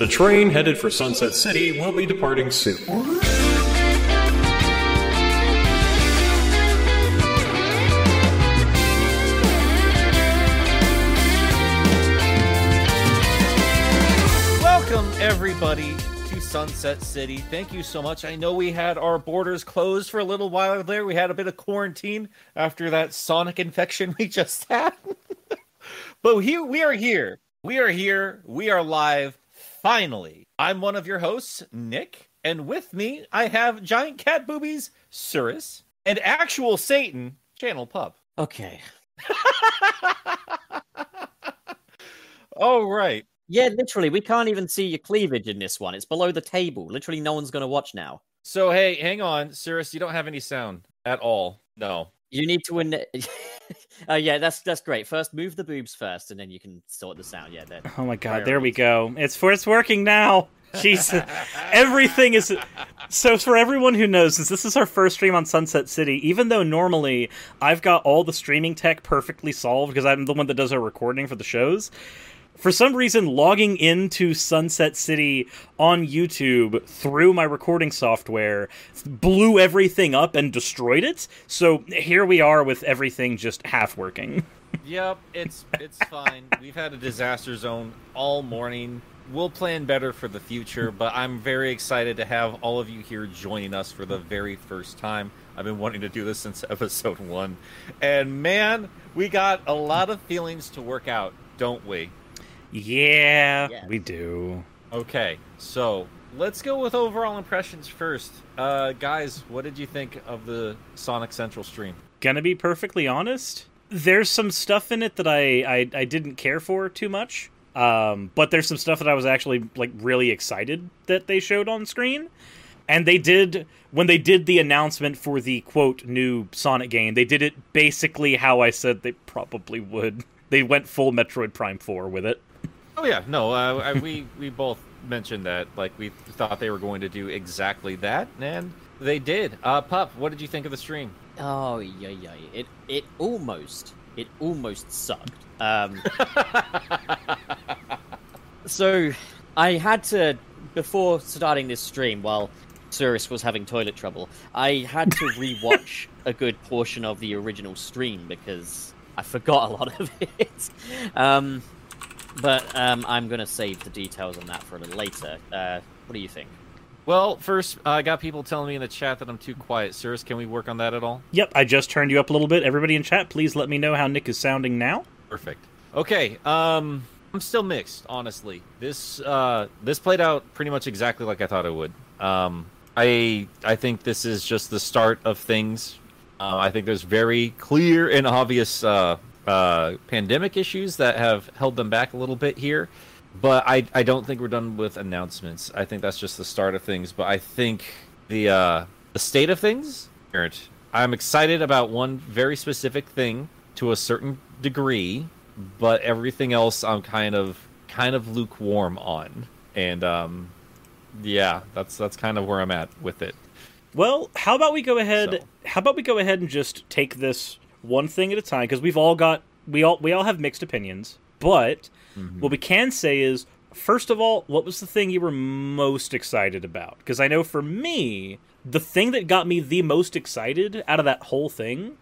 The train headed for Sunset City will be departing soon. Welcome, everybody, to Sunset City. Thank you so much. I know we had our borders closed for a little while there. We had a bit of quarantine after that sonic infection we just had. but here we are here. We are here. We are live. Finally. I'm one of your hosts, Nick, and with me I have giant cat boobies, Cirrus, and actual Satan, Channel Pup. Okay. Oh right. Yeah, literally, we can't even see your cleavage in this one. It's below the table. Literally, no one's going to watch now. So hey, hang on, Cirrus, you don't have any sound at all. No. You need to win. uh, yeah, that's that's great. First, move the boobs first, and then you can sort the sound. Yeah. Oh my god, there we go. It's for it's working now. Jesus. Everything is so for everyone who knows, since this is our first stream on Sunset City, even though normally I've got all the streaming tech perfectly solved because I'm the one that does our recording for the shows. For some reason, logging into Sunset City on YouTube through my recording software blew everything up and destroyed it. So here we are with everything just half working. Yep, it's it's fine. We've had a disaster zone all morning. We'll plan better for the future, but I'm very excited to have all of you here joining us for the very first time. I've been wanting to do this since episode one. And man, we got a lot of feelings to work out, don't we? Yeah, Yes. we do. Okay, so let's go with overall impressions first. Uh, guys, what did you think of the Sonic Central stream? gonna be perfectly honest there's some stuff in it that I, I i didn't care for too much um but there's some stuff that i was actually like really excited that they showed on screen and they did when they did the announcement for the quote new sonic game they did it basically how i said they probably would they went full metroid prime 4 with it Oh yeah, no, uh, I, we we both mentioned that like we thought they were going to do exactly that, and they did. Uh, Pup, what did you think of the stream? Oh yeah, yeah. It it almost it almost sucked. Um, so I had to before starting this stream while Cirrus was having toilet trouble. I had to rewatch a good portion of the original stream because I forgot a lot of it. Um, but um, I'm gonna save the details on that for a little later. Uh, what do you think? Well, first, uh, I got people telling me in the chat that I'm too quiet. Cirrus, can we work on that at all? yep i just turned you up a little bit everybody in chat please let me know how nick is sounding now Perfect. Okay, um, I'm still mixed, honestly. This uh, this played out pretty much exactly like I thought it would. Um, I I think this is just the start of things. Uh, I think there's very clear and obvious uh, uh, pandemic issues that have held them back a little bit here. But I, I don't think we're done with announcements. I think that's just the start of things. But I think the uh, the state of things, I'm excited about one very specific thing to a certain degree, but everything else I'm kind of kind of lukewarm on. And um, yeah, that's that's kind of where I'm at with it. Well, how about we go ahead? So- How about we go ahead and just take this one thing at a time because we've all got we all we all have mixed opinions. But what we can say is, first of all, what was the thing you were most excited about? Because I know for me, the thing that got me the most excited out of that whole thing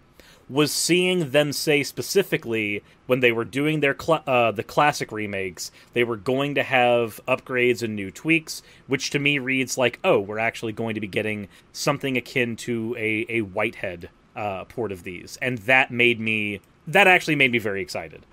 was seeing them say specifically when they were doing their cl- uh, the classic remakes, they were going to have upgrades and new tweaks, which to me reads like, oh, we're actually going to be getting something akin to a a Whitehead uh, port of these, and that made me that actually made me very excited.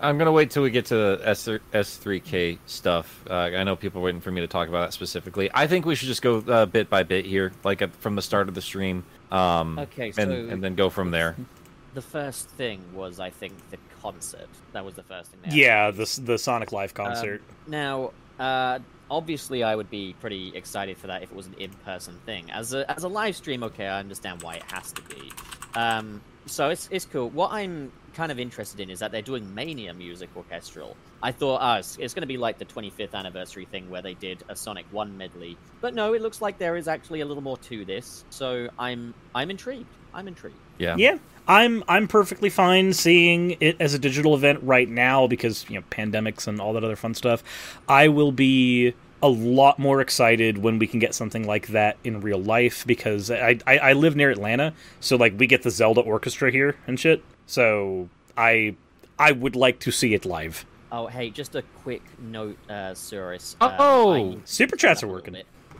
I'm gonna wait till we get to the S S3K stuff. Uh, I know people are waiting for me to talk about that specifically. I think we should just go uh, bit by bit here, like uh, from the start of the stream, um, Okay, and so- and then go from there. The first thing was, I think, the concert. That was the first thing. They Yeah, the the Sonic Live concert. Um, now, uh, obviously, I would be pretty excited for that if it was an in-person thing. As a as a live stream, okay, I understand why it has to be. Um, so it's it's cool. What I'm kind of interested in is that they're doing Mania music orchestral. I thought, oh, it's, it's going to be like the 25th anniversary thing where they did a Sonic One medley, but no, it looks like there is actually a little more to this. So I'm I'm intrigued. I'm intrigued. Yeah. yeah, I'm I'm perfectly fine seeing it as a digital event right now because you know pandemics and all that other fun stuff. I will be a lot more excited when we can get something like that in real life because I, I, I live near Atlanta, so like we get the Zelda orchestra here and shit. So I I would like to see it live. Oh, hey, just a quick note, uh, Cirrus. Oh! I- Super chats are working.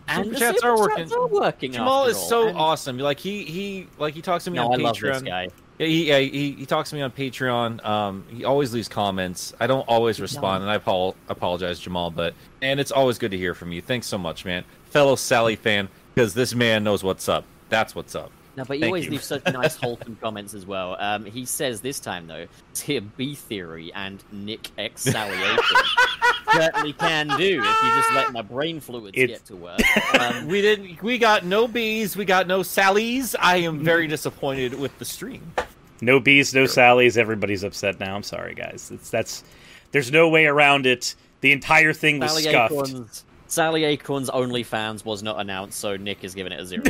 And Super chats are working. are working. Jamal is so and- awesome. Like he he like he talks to me No, I on love Patreon. this guy. Yeah, he, yeah, he he talks to me on Patreon. Um, he always leaves comments. I don't always respond, and I apol- apologize, Jamal. But and it's always good to hear from you. Thanks so much, man, fellow Sally fan, because this man knows what's up. That's what's up. No, but he Thank always you. leaves such nice, wholesome comments as well. Um, he says this time though, Tier B Theory and Nick X Saliation certainly can do if you just let my brain fluids It's- get to work. Um, We didn't. We got no bees. We got no Sallys. I am very disappointed with the stream. No bees, no Sallys. Everybody's upset now. I'm sorry, guys. It's that's there's no way around it. The entire thing was Sally scuffed. Acorn's Sally Acorn's OnlyFans was not announced, so Nick is giving it a zero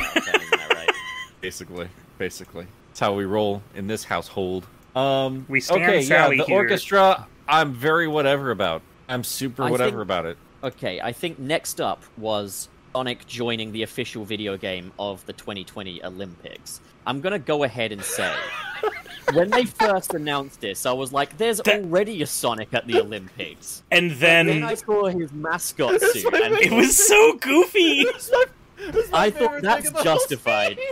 Basically, basically, that's how we roll in this household. Um, We stand okay, Sally yeah, the here. orchestra. I'm very whatever about. I'm super I whatever think- about it. Okay, I think next up was Sonic joining the official video game of the 2020 Olympics. I'm gonna go ahead and say, when they first announced this, I was like, "There's That- already a Sonic at the Olympics." And Then then I saw his mascot suit, and it was so goofy. I thought that's justified.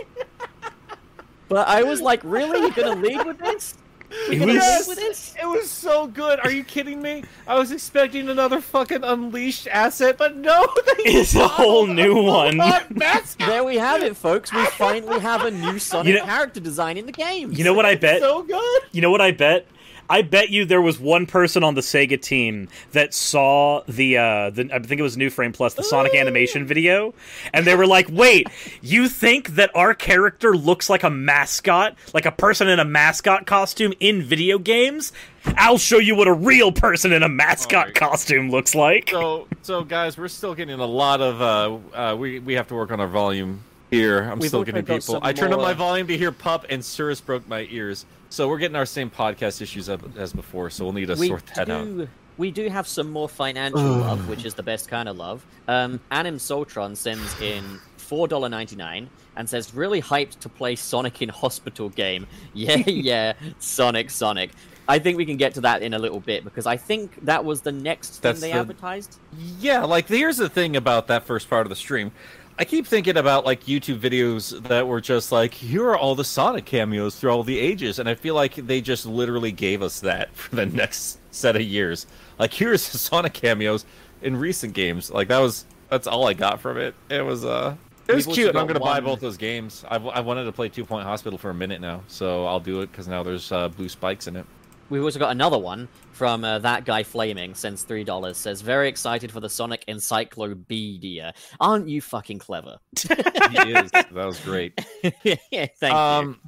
But I was like, "Really? You're gonna lead with this? It You're gonna was- lead with this?" It was so good. Are you kidding me? I was expecting another fucking unleashed asset, but no, It's a whole new one. There we have it, folks. We finally have a new Sonic You know- character design in the game. You know what I bet? So good. You know what I bet? I bet you there was one person on the Sega team that saw the uh the I think it was New Frame Plus the Sonic animation video and they were like, "Wait, you think that our character looks like a mascot, like a person in a mascot costume in video games? I'll show you what a real person in a mascot my- costume looks like." So, so guys, we're still getting a lot of. Uh, uh, we we have to work on our volume here. I'm We've still getting people. I turned up more- my volume to hear Pup, and Cirrus broke my ears. So we're getting our same podcast issues up as before. So we'll need to we sort that out. we do have some more financial love, which is the best kind of love. Um, Anim Soltron sends in four dollar ninety nine and says, "Really hyped to play Sonic in Hospital game." Yeah, yeah, Sonic, Sonic. I think we can get to that in a little bit because I think that was the next thing That's they the- advertised. Yeah, like here's the thing about that first part of the stream. I keep thinking about like YouTube videos that were just like, here are all the Sonic cameos through all the ages, and I feel like they just literally gave us that for the next set of years. Like here's the Sonic cameos in recent games. Like that was that's all I got from it. It was uh it was We've cute. I'm gonna buy both those games. I've I wanted to play Two Point Hospital for a minute now, so I'll do it because now there's uh, blue spikes in it. We've also got another one from uh, that guy Flaming sends three dollars. Says very excited for the Sonic Encyclopedia. Aren't you fucking clever? He is. that was great. yeah, thank you. um,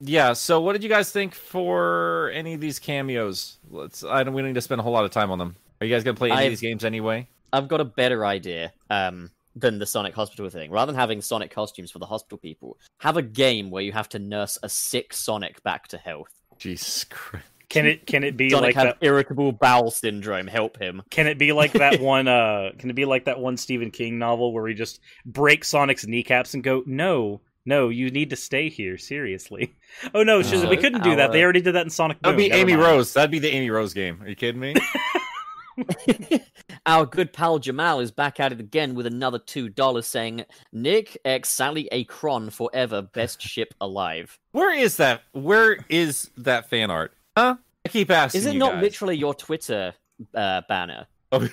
yeah. So, what did you guys think for any of these cameos? Let's. I don't. We don't need to spend a whole lot of time on them. Are you guys gonna play any I've- of these games anyway? I've got a better idea um, than the Sonic Hospital thing. Rather than having Sonic costumes for the hospital people, have a game where you have to nurse a sick Sonic back to health. Jesus Christ. Can it can it be Sonic like has that irritable bowel syndrome. Help him. Can it be like that one? Uh, can it be like that one Stephen King novel where he just breaks Sonic's kneecaps and go, "No, no, you need to stay here." Seriously. Oh no, Uh, we couldn't do that. They already did that in Sonic. That'd Boom. be Never Amy mind. Rose. That'd be the Amy Rose game. Are you kidding me? Our good pal Jamal is back at it again with another two dollars, saying, "Nick X Sally Acorn forever, best ship alive." Where is that? Where is that fan art? Huh? I keep asking. Is it you not guys. literally your Twitter uh, banner? Oh.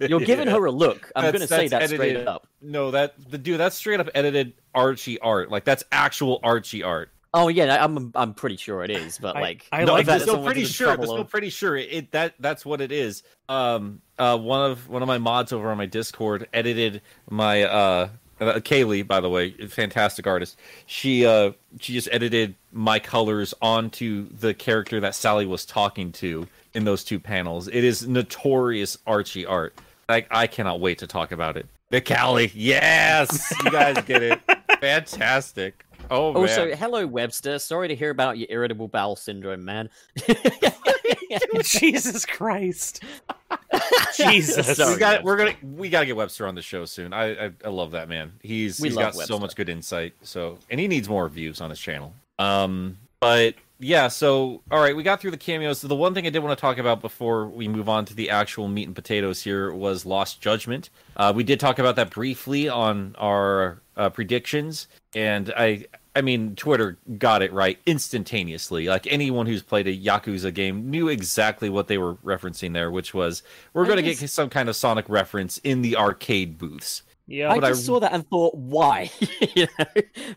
You're giving Yeah. her a look. I'm That's- going to say that's that straight up. No, that the dude. That's straight up edited Archie art. Like that's actual Archie art. Oh yeah, I'm I'm pretty sure it is, but I- like I no, like I'm that still pretty sure. I'm still of- pretty sure it that that's what it is. Um, uh, one of one of my mods over on my Discord edited my uh, uh Kaylee, by the way, fantastic artist. She uh she just edited my colors onto the character that Sally was talking to in those two panels. It is notorious Archie art. Like I cannot wait to talk about it. The Cali, yes, you guys get it. Fantastic. Oh Also, man. hello Webster. Sorry to hear about your irritable bowel syndrome, man. Jesus Christ. Jesus. Sorry, we got Webster. we're gonna we gotta get Webster on the show soon. I I, I love that man. He's We he's love got so much good insight. So and he needs more views on his channel. Um, but yeah. So all right, we got through the cameos. So the one thing I did want to talk about before we move on to the actual meat and potatoes here was Lost Judgment. Uh, we did talk about that briefly on our uh, predictions, and I. I mean, Twitter got it right instantaneously. Like anyone who's played a Yakuza game knew exactly what they were referencing there, which was we're going to get some kind of Sonic reference in the arcade booths. Yeah. I But I- just saw that and thought, why? you know?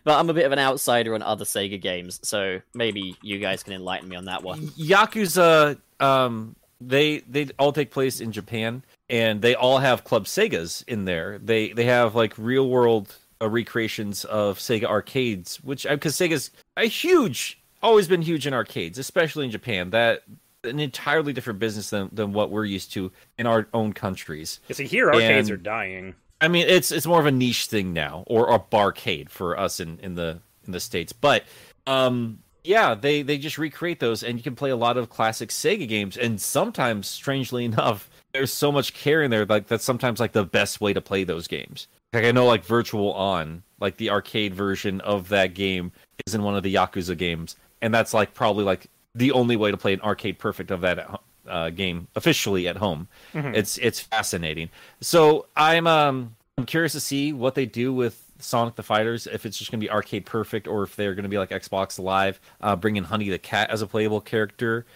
But I'm a bit of an outsider on other Sega games, so maybe you guys can enlighten me on that one. Yakuza, um, they they all take place in Japan, and they all have Club Segas in there. They they have like real world uh, recreations of Sega arcades, which because Sega's a huge, always been huge in arcades, especially in Japan. That an entirely different business than than what we're used to in our own countries. See, here arcades And- are dying. I mean, it's it's more of a niche thing now, or a barcade for us in, in the in the states. But um, yeah, they they just recreate those, and you can play a lot of classic Sega games. And sometimes, strangely enough, there's so much care in there, like that's sometimes like the best way to play those games. Like I know, like Virtual On, like the arcade version of that game is in one of the Yakuza games, and that's like probably like the only way to play an arcade perfect of that uh, game officially at home. It's it's fascinating. So I'm um I'm curious to see what they do with Sonic the Fighters. If it's just going to be arcade perfect, or if they're going to be like Xbox Live, uh, bringing Honey the Cat as a playable character.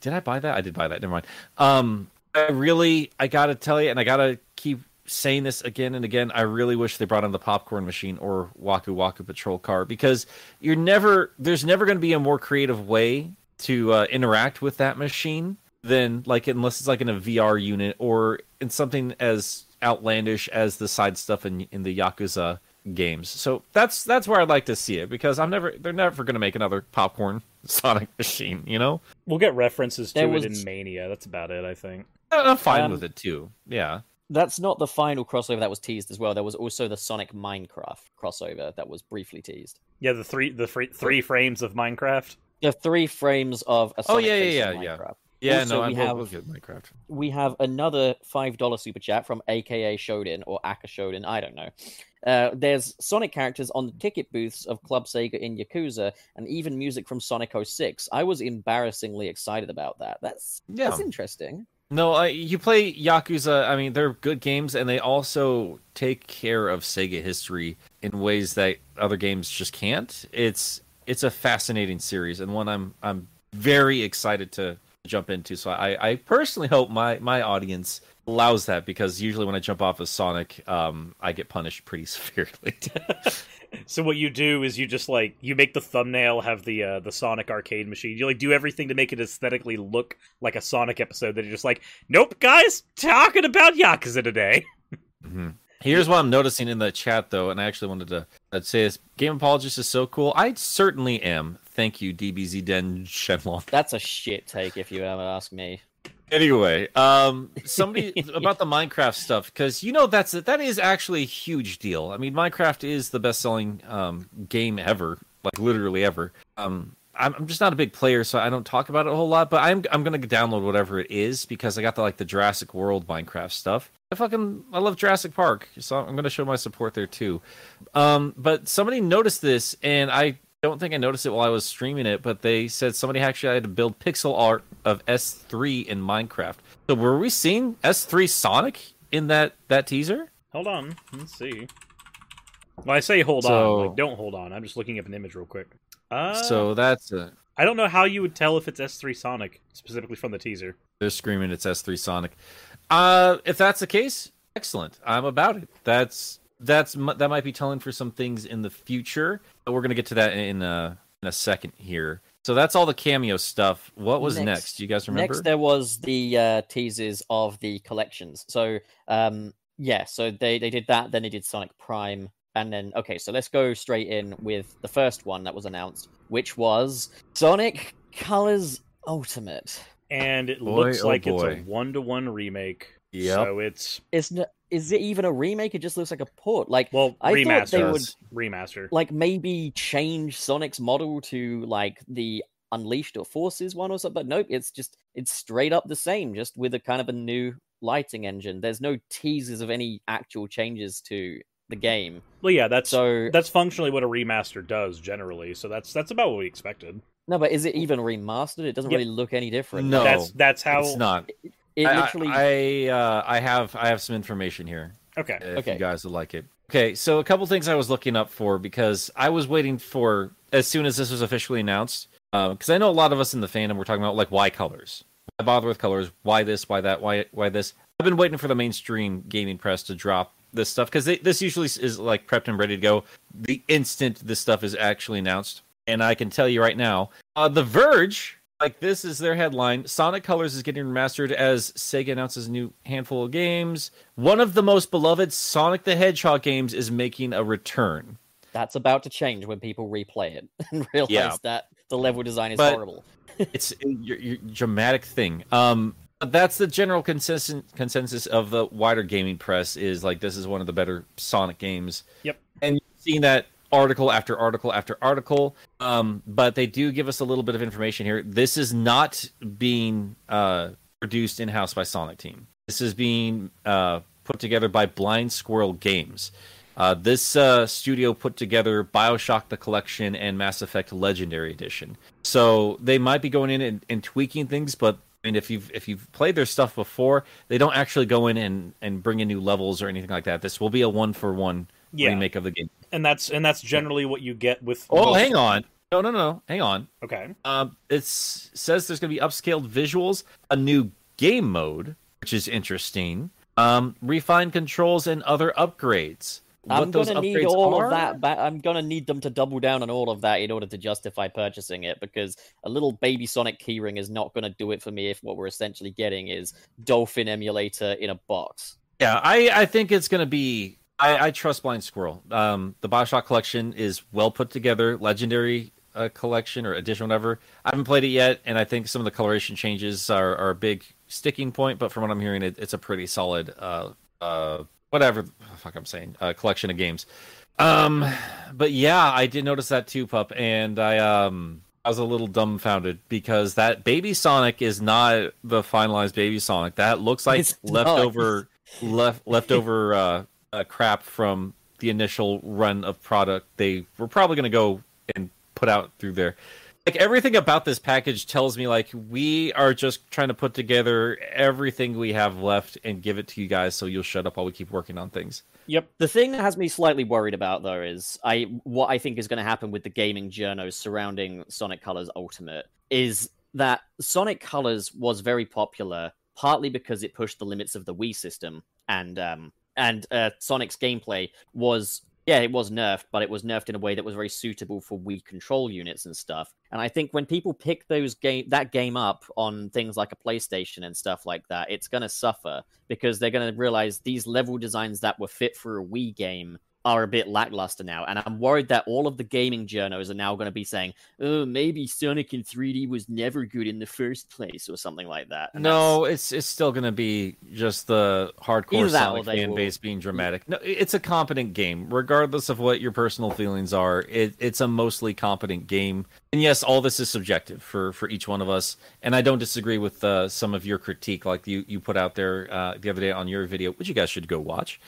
Did I buy that? I did buy that. Never mind. Um, I really I gotta tell you, and I gotta keep saying this again and again. I really wish they brought on the popcorn machine or Waku Waku Patrol car because you're never there's never going to be a more creative way to uh, interact with that machine than like unless it's like in a VR unit or in something as outlandish as the side stuff in in the Yakuza games. So that's that's where I'd like to see it because I'm never they're never going to make another popcorn Sonic machine, you know? We'll get references to There it was- in Mania. That's about it, I think. I- I'm fine Um, with it too. Yeah. That's not the final crossover that was teased as well. There was also the Sonic Minecraft crossover that was briefly teased. Yeah, the three the three, three frames of Minecraft. The three frames of a Oh, Sonic yeah, yeah, yeah, yeah. Minecraft. Yeah, Also, no, I we have- we'll get Minecraft. we have another five dollar super chat from AKA Shodin or Aka Shodin, I don't know. Uh, there's Sonic characters on the ticket booths of Club Sega in Yakuza, and even music from Sonic 06. I was embarrassingly excited about that. That's Yeah. that's interesting. No, uh, you play Yakuza. I mean, they're good games, and they also take care of Sega history in ways that other games just can't. It's it's a fascinating series, and one I'm I'm very excited to jump into. So I, I personally hope my my audience allows that because usually when I jump off of Sonic, um, I get punished pretty severely. So what you do is you just like you make the thumbnail have the uh, the Sonic arcade machine. You like do everything to make it aesthetically look like a Sonic episode. That you're just like, nope, guys, talking about Yakuza today. Mhm. Here's what I'm noticing in the chat, though, and I actually wanted to uh, say this: Game Apologist is so cool. I certainly am. Thank you, DBZ Den Shenlong. That's a shit take if you ever ask me. Anyway, um, somebody about the Minecraft stuff because you know that's that is actually a huge deal. I mean, Minecraft is the best-selling um, game ever, like literally ever. Um, I'm, I'm just not a big player, so I don't talk about it a whole lot. But I'm I'm gonna download whatever it is because I got the like the Jurassic World Minecraft stuff. I fucking I love Jurassic Park, so I'm gonna show my support there too. Um, but somebody noticed this, and I don't think I noticed it while I was streaming it, but they said somebody actually had to build pixel art of S3 in Minecraft. So were we seeing S3 Sonic in that that teaser? Hold on, let's see. Well, I say hold So- on, like don't hold on. I'm just looking up an image real quick. Uh, so that's a, I don't know how you would tell if it's S3 Sonic specifically from the teaser. they're screaming it's S3 Sonic. Uh, if that's the case, excellent. I'm about it. That's that's that might be telling for some things in the future. But we're gonna get to that in a in a second here. So that's all the cameo stuff. What was next? Next- Do you guys remember? Next, there was the uh, teasers of the collections. So, um, yeah, so they, they did that. Then they did Sonic Prime. And then, okay, so let's go straight in with the first one that was announced, which was Sonic Colors Ultimate. And it Boy, looks oh like it's a one to one remake. Yep. So it's It's n- is it even a remake? It just looks like a port. Like, Well, I thought they remaster. would Remaster. like maybe change Sonic's model to like the Unleashed or Forces one or something. But nope, it's just it's straight up the same, just with a kind of a new lighting engine. There's no teasers of any actual changes to the game. Well, yeah, that's So that's functionally what a remaster does generally. So that's that's about what we expected. no, but is it even remastered? It doesn't Yep. really look any different. No. That's that's how. it's not. it I- literally. I I, uh, I have I have some information here. Okay. if Okay. you guys would like it. Okay, so a couple things I was looking up for because I was waiting for as soon as this was officially announced. Because I know a lot of us in the fandom were talking about like why colors, why bother with colors, why this, why that, why why this. I've been waiting for the mainstream gaming press to drop this stuff because this usually is like prepped and ready to go the instant this stuff is actually announced. And I can tell you right now, uh, The Verge, like this is their headline. Sonic Colors is getting remastered as Sega announces a new handful of games. One of the most beloved Sonic the Hedgehog games is making a return. that's about to change when people replay it and realize Yeah. that the level design is But- horrible. It's a your, your dramatic thing. Um, that's the general consensus consensus of the wider gaming press is like this is one of the better Sonic games. Yep. and you've seen that article after article after article. Um, but they do give us a little bit of information here. This is not being uh, produced in house by Sonic Team. This is being uh, put together by Blind Squirrel Games. Uh, this uh, studio put together Bioshock the Collection and Mass Effect Legendary Edition. So they might be going in and, and tweaking things, but mean, if you've if you've played their stuff before, they don't actually go in and, and bring in new levels or anything like that. This will be a one for one remake of the game. And that's and that's generally what you get with. Oh, most- hang on. No, no, no. Hang on. Okay. Um, it says there's going to be upscaled visuals, a new game mode, which is interesting, um, refined controls, and other upgrades. I'm those gonna need all are? of that. Ba- I'm gonna need them to double down on all of that in order to justify purchasing it because a little baby Sonic keyring is not gonna do it for me if what we're essentially getting is Dolphin emulator in a box. Yeah, I, I think it's going to be. I, I trust Blind Squirrel. Um, the Bioshock collection is well put together, legendary uh, collection or edition, whatever. I haven't played it yet, and I think some of the coloration changes are, are a big sticking point. But from what I'm hearing, it, it's a pretty solid, uh, uh, whatever the fuck I'm saying, uh, collection of games. Um, but yeah, I did notice that too, pup, and I um. I was a little dumbfounded because that Baby Sonic is not the finalized Baby Sonic. That looks like It's not. leftover left leftover uh, uh, crap from the initial run of product they were probably going to go and put out through there. Like everything about this package tells me like we are just trying to put together everything we have left and give it to you guys so you'll shut up while we keep working on things. Yep. The thing that has me slightly worried about though is I what I think is going to happen with the gaming journos surrounding Sonic Colors Ultimate is that Sonic Colors was very popular partly because it pushed the limits of the Wii system and um and uh, Sonic's gameplay was yeah, it was nerfed, but it was nerfed in a way that was very suitable for Wii control units and stuff. And I think when people pick those game that game up on things like a PlayStation and stuff like that, it's going to suffer because they're going to realize these level designs that were fit for a Wii game are a bit lackluster now. And I'm worried that all of the gaming journos are now going to be saying, "Oh, maybe Sonic in 3D was never good in the first place," or something like that. And no, it's it's still going to be just the hardcore Either that or Sonic fan will- base being dramatic. No, it's a competent game, regardless of what your personal feelings are. It, it's a mostly competent game, and yes, all this is subjective for for each one of us. And I don't disagree with uh, some of your critique, like you you put out there uh, the other day on your video, which you guys should go watch.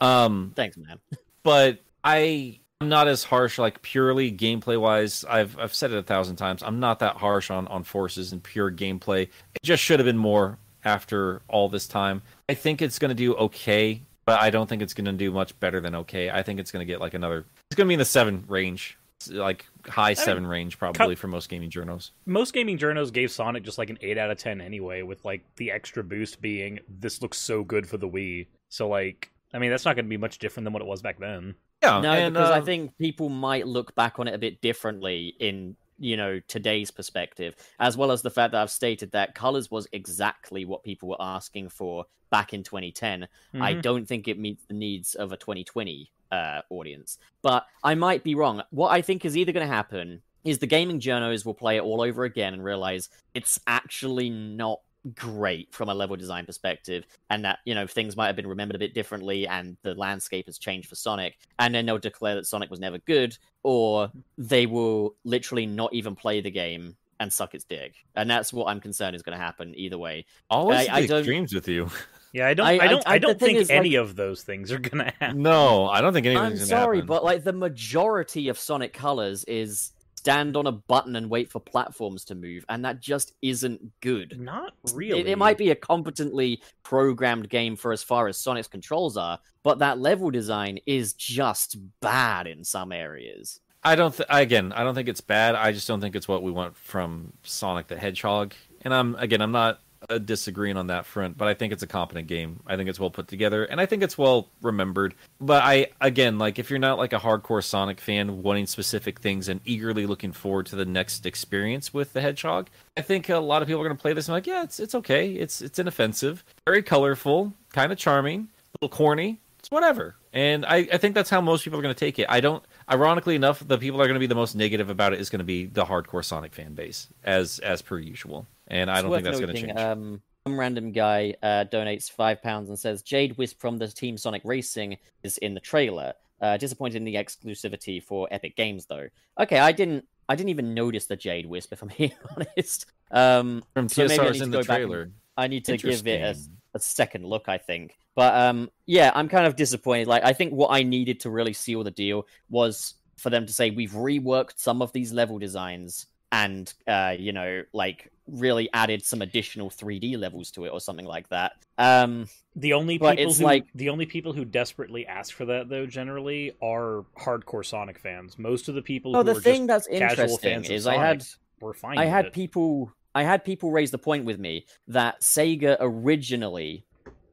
Um, Thanks, man. but I I'm not as harsh like purely gameplay wise. I've I've said it a thousand times. I'm not that harsh on on forces and pure gameplay. It just should have been more after all this time. I think it's going to do okay, but I don't think it's going to do much better than okay. I think it's going to get like another It's going to be in the 7 range. Like high 7 range probably for most gaming journals. Most gaming journals gave Sonic just like an eight out of ten anyway, with like the extra boost being this looks so good for the Wii. So like, I mean, that's not going to be much different than what it was back then. Yeah, No, and, because I uh, think people might look back on it a bit differently in you know today's perspective, as well as the fact that I've stated that colors was exactly what people were asking for back in 2010. I Mhm. don't think it meets the needs of a 2020 uh, audience, but I might be wrong. What I think is either going to happen is the gaming journos will play it all over again and realize it's actually not great from a level design perspective, and that you know things might have been remembered a bit differently, and the landscape has changed for Sonic, and then they'll declare that Sonic was never good, or they will literally not even play the game and suck its dick, and that's what I'm concerned is going to happen either way. Always I- I the don't- extremes with you. Yeah, I don't. I- I, I- don't. I, I- don't think is, like- any of those things are gonna happen. No, I don't think I'm anything's gonna happen i'm sorry, happen. but like the majority of Sonic Colors is stand on a button and wait for platforms to move, and that just isn't good. Not It- really. It, might be a competently programmed game for as far as Sonic's controls are, but that level design is just bad in some areas. I don't. Th- again, I don't think it's bad. I just don't think it's what we want from Sonic the Hedgehog. And I'm again, I'm not uh, disagreeing on that front, but I think it's a competent game. I think it's well put together, and I think it's well remembered. But I again, like if you're not like a hardcore Sonic fan, wanting specific things and eagerly looking forward to the next experience with the Hedgehog, I think a lot of people are going to play this and like, yeah, it's it's okay. It's it's inoffensive, very colorful, kind of charming, a little corny. It's whatever. And I, I think that's how most people are going to take it. I don't. Ironically enough, the people that are going to be the most negative about it is going to be the hardcore Sonic fan base, as as per usual. And I It's don't think that's going to change. Um, some random guy uh, donates five pounds and says Jade Wisp from the Team Sonic Racing is in the trailer. Uh, disappointed in the exclusivity for Epic Games though. Okay, I didn't. I didn't even notice the Jade Wisp. If I'm being honest, um, From so TSR's need in to the go back and- trailer. I need to give it a, a second look, I think. But um, yeah, I'm kind of disappointed. Like, I think what I needed to really seal the deal was for them to say we've reworked some of these level designs and uh, you know, like really added some additional 3D levels to it or something like that. Um, The only But people it's who like- the only people who desperately ask for that though generally are hardcore Sonic fans. Most of the people oh, who the are thing just that's casual interesting fans of is I had Sonic were fine. I had it. people I had people raise the point with me that Sega originally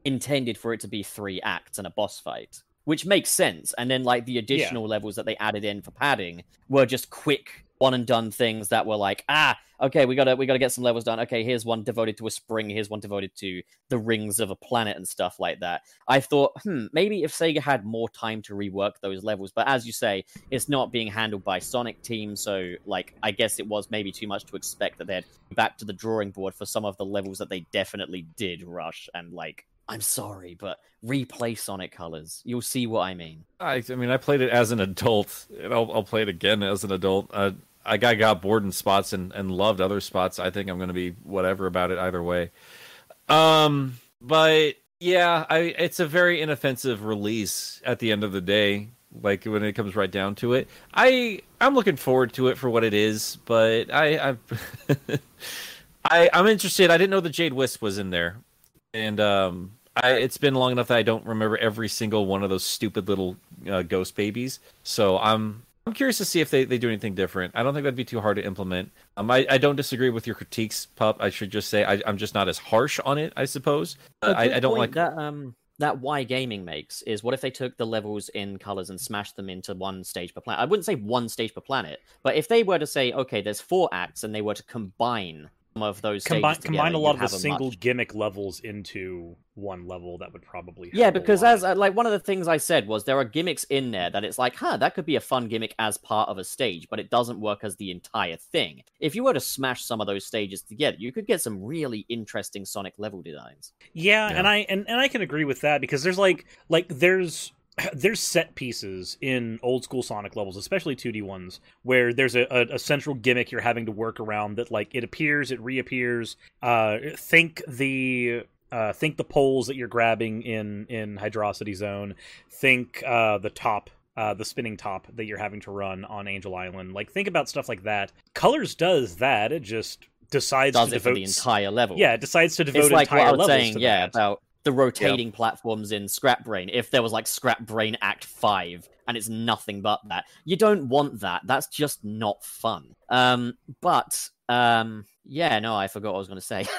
intended for it to be three acts and a boss fight, which makes sense. And then like the additional levels that they added in for padding were just quick one and done things that were like, ah, okay, we gotta we gotta get some levels done. Okay, here's one devoted to a spring, here's one devoted to the rings of a planet and stuff like that. I thought, hmm, maybe if Sega had more time to rework those levels, but as you say, it's not being handled by Sonic Team, so like I guess it was maybe too much to expect that they'd back to the drawing board for some of the levels that they definitely did rush and like I'm sorry, but replay Sonic Colors. You'll see what I mean. I, I mean, I played it as an adult, and I'll, I'll play it again as an adult. Uh, I got, got bored in spots and, and loved other spots. I think I'm going to be whatever about it either way. Um, but yeah, I it's a very inoffensive release at the end of the day. Like when it comes right down to it, I I'm looking forward to it for what it is. But I I, I I'm interested. I didn't know the Jade Wisp was in there, and um, I, it's been long enough that I don't remember every single one of those stupid little uh, ghost babies. So I'm I'm curious to see if they, they do anything different. I don't think that'd be too hard to implement. Um, I, I don't disagree with your critiques, pup. I should just say I, I'm just not as harsh on it. I suppose. Uh, I, I don't like. that. Um, that why gaming makes is what if they took the levels in colors and smashed them into one stage per planet? I wouldn't say one stage per planet, but if they were to say, okay, there's four acts, and they were to combine of those combine stages combine a lot of the single much- gimmick levels into one level that would probably Yeah, help a because lot. as uh, like one of the things I said was there are gimmicks in there that it's like, huh, that could be a fun gimmick as part of a stage, but it doesn't work as the entire thing. If you were to smash some of those stages together, you could get some really interesting Sonic level designs. Yeah, Yeah. and I and, and I can agree with that because there's like like there's there's set pieces in old school Sonic levels, especially 2D ones, where there's a, a, a central gimmick you're having to work around that like it appears, it reappears. Uh, think the uh, think the poles that you're grabbing in in Hydrocity Zone. Think uh, the top. Uh, the spinning top that you're having to run on Angel Island. Like, think about stuff like that. Colors does that. It just decides Does to it for devote. the entire level? yeah, it decides to devote it's like what entire I was saying, to yeah, that. about the rotating platforms in Scrap Brain. If there was like Scrap Brain Act Five, and it's nothing but that, you don't want that. That's just not fun. Um, but um, yeah, no, I forgot what I was going to say.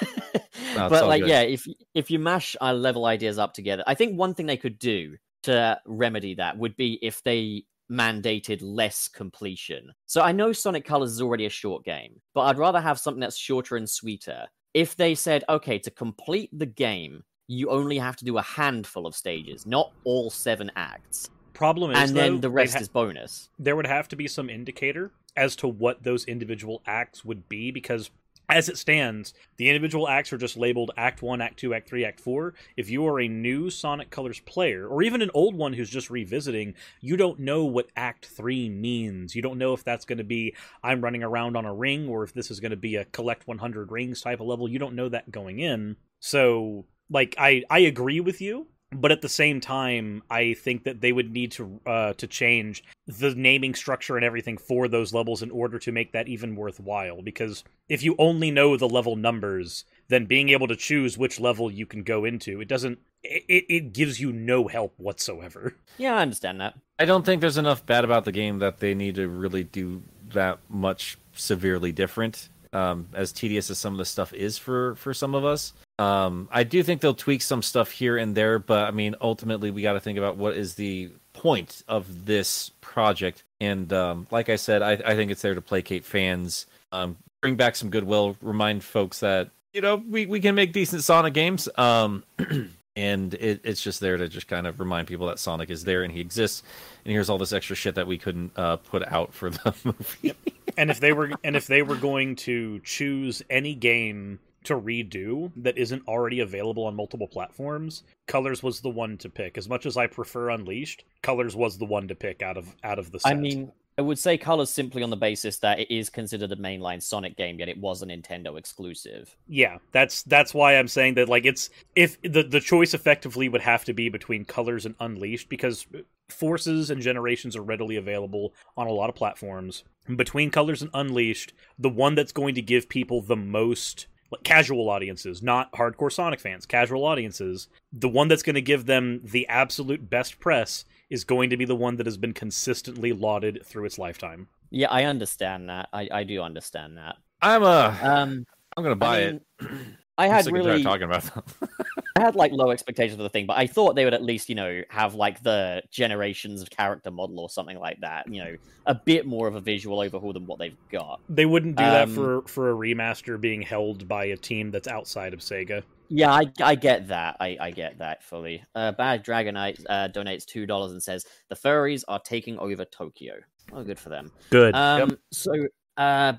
No, but like, good. yeah, if if you mash our level ideas up together, I think one thing they could do to remedy that would be if they mandated less completion. So I know Sonic Colors is already a short game, but I'd rather have something that's shorter and sweeter. If they said, okay, to complete the game, you only have to do a handful of stages, not all seven acts, Problem is, and then the rest ha- is bonus. there would have to be some indicator as to what those individual acts would be because as it stands, the individual acts are just labeled Act 1, Act 2, Act 3, Act 4. If you are a new Sonic Colors player, or even an old one who's just revisiting, you don't know what Act 3 means. You don't know if that's going to be I'm running around on a ring, or if this is going to be a collect 100 rings type of level. You don't know that going in. So, like, I, I agree with you but at the same time, I think that they would need to uh, to change the naming structure and everything for those levels in order to make that even worthwhile. Because if you only know the level numbers, then being able to choose which level you can go into, it doesn't. It, it gives you no help whatsoever. Yeah, I understand that. I don't think there's enough bad about the game that they need to really do that much severely different. Um, as tedious as some of the stuff is for for some of us, um, I do think they'll tweak some stuff here and there, but I mean, ultimately, we got to think about what is the point of this project. And um, like I said, I, I, think it's there to placate fans, um, bring back some goodwill, remind folks that you know we, we can make decent Sonic games. Um, and it, it's just there to just kind of remind people that Sonic is there and he exists. And here's all this extra shit that we couldn't uh, put out for the movie. and if they were and if they were going to choose any game to redo that isn't already available on multiple platforms, Colors was the one to pick. As much as I prefer Unleashed, Colors was the one to pick out of out of the set. I mean, I would say Colors simply on the basis that it is considered a mainline Sonic game, yet it was a Nintendo exclusive. Yeah, that's that's why I'm saying that like it's if the the choice effectively would have to be between Colors and Unleashed because Forces and Generations are readily available on a lot of platforms. Between Colors and Unleashed, the one that's going to give people the most like casual audiences, not hardcore Sonic fans, casual audiences, the one that's going to give them the absolute best press is going to be the one that has been consistently lauded through its lifetime. Yeah, I understand that. I, I do understand that. I'm uh Um, I'm gonna buy I mean, it. I had sick and really of talking about that. I had like low expectations for the thing, but I thought they would at least, you know, have like the generations of character model or something like that. You know, a bit more of a visual overhaul than what they've got. They wouldn't do that Um, for for a remaster being held by a team that's outside of Sega. Yeah, I, I get that. I, I get that fully. Uh, Bad Dragonite uh, donates two dollars and says the furries are taking over Tokyo. Oh, good for them. Good. Um, so uh,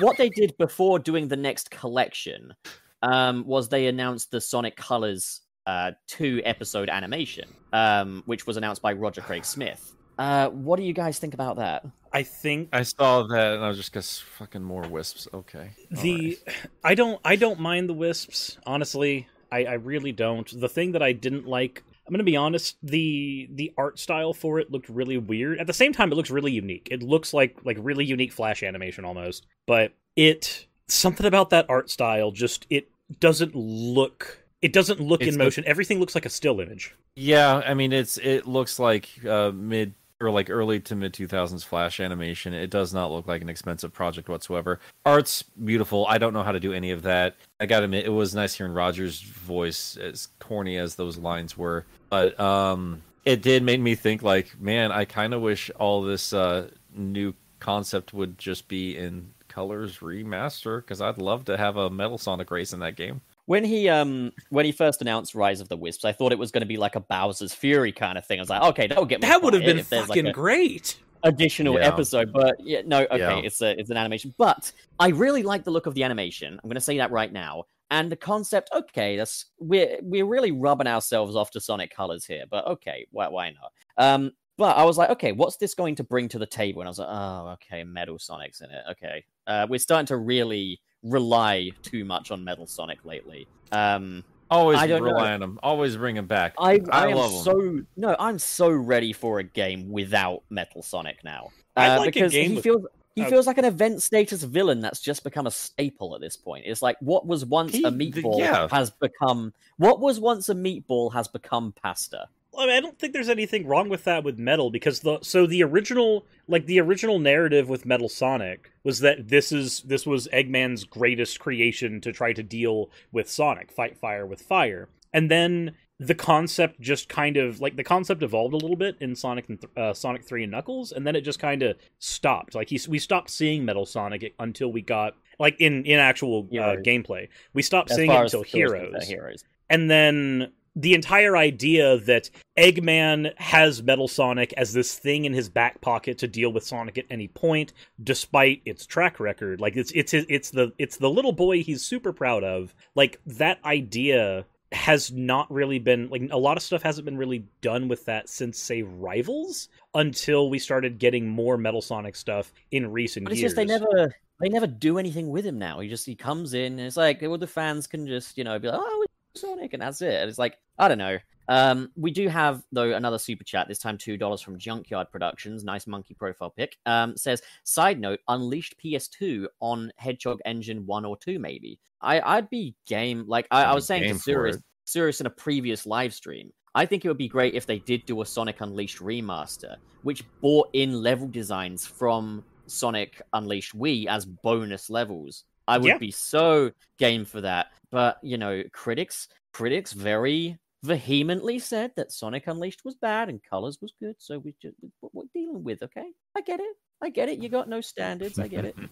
what they did before doing the next collection um, was they announced the Sonic Colors uh, two episode animation, um, which was announced by Roger Craig Smith. Uh, what do you guys think about that? I think I saw that and I was just guess fucking more wisps. Okay. the I don't I don't mind the wisps honestly. I, I really don't. The thing that I didn't like, I'm gonna be honest, the the art style for it looked really weird. At the same time, it looks really unique. It looks like like really unique flash animation almost. But it something about that art style just it doesn't look it doesn't look It's in the- motion. Everything looks like a still image. Yeah, I mean it's it looks like uh, mid or like early to mid 2000s flash animation. It does not look like an expensive project whatsoever. Art's beautiful. I don't know how to do any of that. I got to admit it was nice hearing Roger's voice as corny as those lines were. But um it did make me think like, man, I kind of wish all this uh new concept would just be in colors remaster cuz I'd love to have a Metal Sonic race in that game. When he um when he first announced Rise of the Wisps, I thought it was going to be like a Bowser's Fury kind of thing. I was like, okay, that'll get me. That would have been if there's, like, fucking great. additional Yeah. episode. But yeah, no, okay, Yeah. it's a it's an animation. But I really like the look of the animation. I'm going to say that right now. And the concept, okay, that's we're we're really rubbing ourselves off to Sonic Colors here. But okay, why why not? Um, but I was like, okay, what's this going to bring to the table? And I was like, oh, okay, Metal Sonic's in it. Okay, uh, we're starting to really rely too much on Metal Sonic lately. Um, Always I don't know. rely on them. Always bring them back. I, I, am love 'em. so no, I'm so ready for a game without Metal Sonic now. Uh, like because he with- feels he uh, feels like an event status villain that's just become a staple at this point. It's like what was once He- a the- meatball yeah. has become what was once a meatball has become pasta. I, mean, I don't think there's anything wrong with that with Metal because the so the original like the original narrative with Metal Sonic was that this is this was Eggman's greatest creation to try to deal with Sonic, fight fire with fire. And then the concept just kind of like the concept evolved a little bit in Sonic and th- uh, Sonic 3 and Knuckles and then it just kind of stopped. Like he, we stopped seeing Metal Sonic until we got like in in actual uh, gameplay. We stopped As seeing it until Heroes heroes. and then the entire idea that Eggman has Metal Sonic as this thing in his back pocket to deal with Sonic at any point, despite its track record. Like it's it's it's the it's the little boy he's super proud of. Like that idea has not really been like a lot of stuff hasn't been really done with that since say Rivals until we started getting more Metal Sonic stuff in recent But it's years. just they never they never do anything with him now. He just he comes in and it's like well the fans can just you know be like oh Sonic and that's it. And it's like I don't know. Um, we do have though another super chat this time two dollars from Junkyard Productions. Nice monkey profile pic. Um, says side note Unleashed PS2 on Hedgehog Engine one or two maybe. I I'd be game like I, I was saying to Cirrus. Cirrus in a previous live stream. I think it would be great if they did do a Sonic Unleashed remaster, which brought in level designs from Sonic Unleashed Wii as bonus levels. I would Yeah. be so game for that. But you know, critics critics very vehemently said that Sonic Unleashed was bad and Colors was good. So we just what we're dealing with, okay? I get it. I get it. You got no standards. I get it.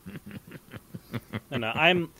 And uh, I'm,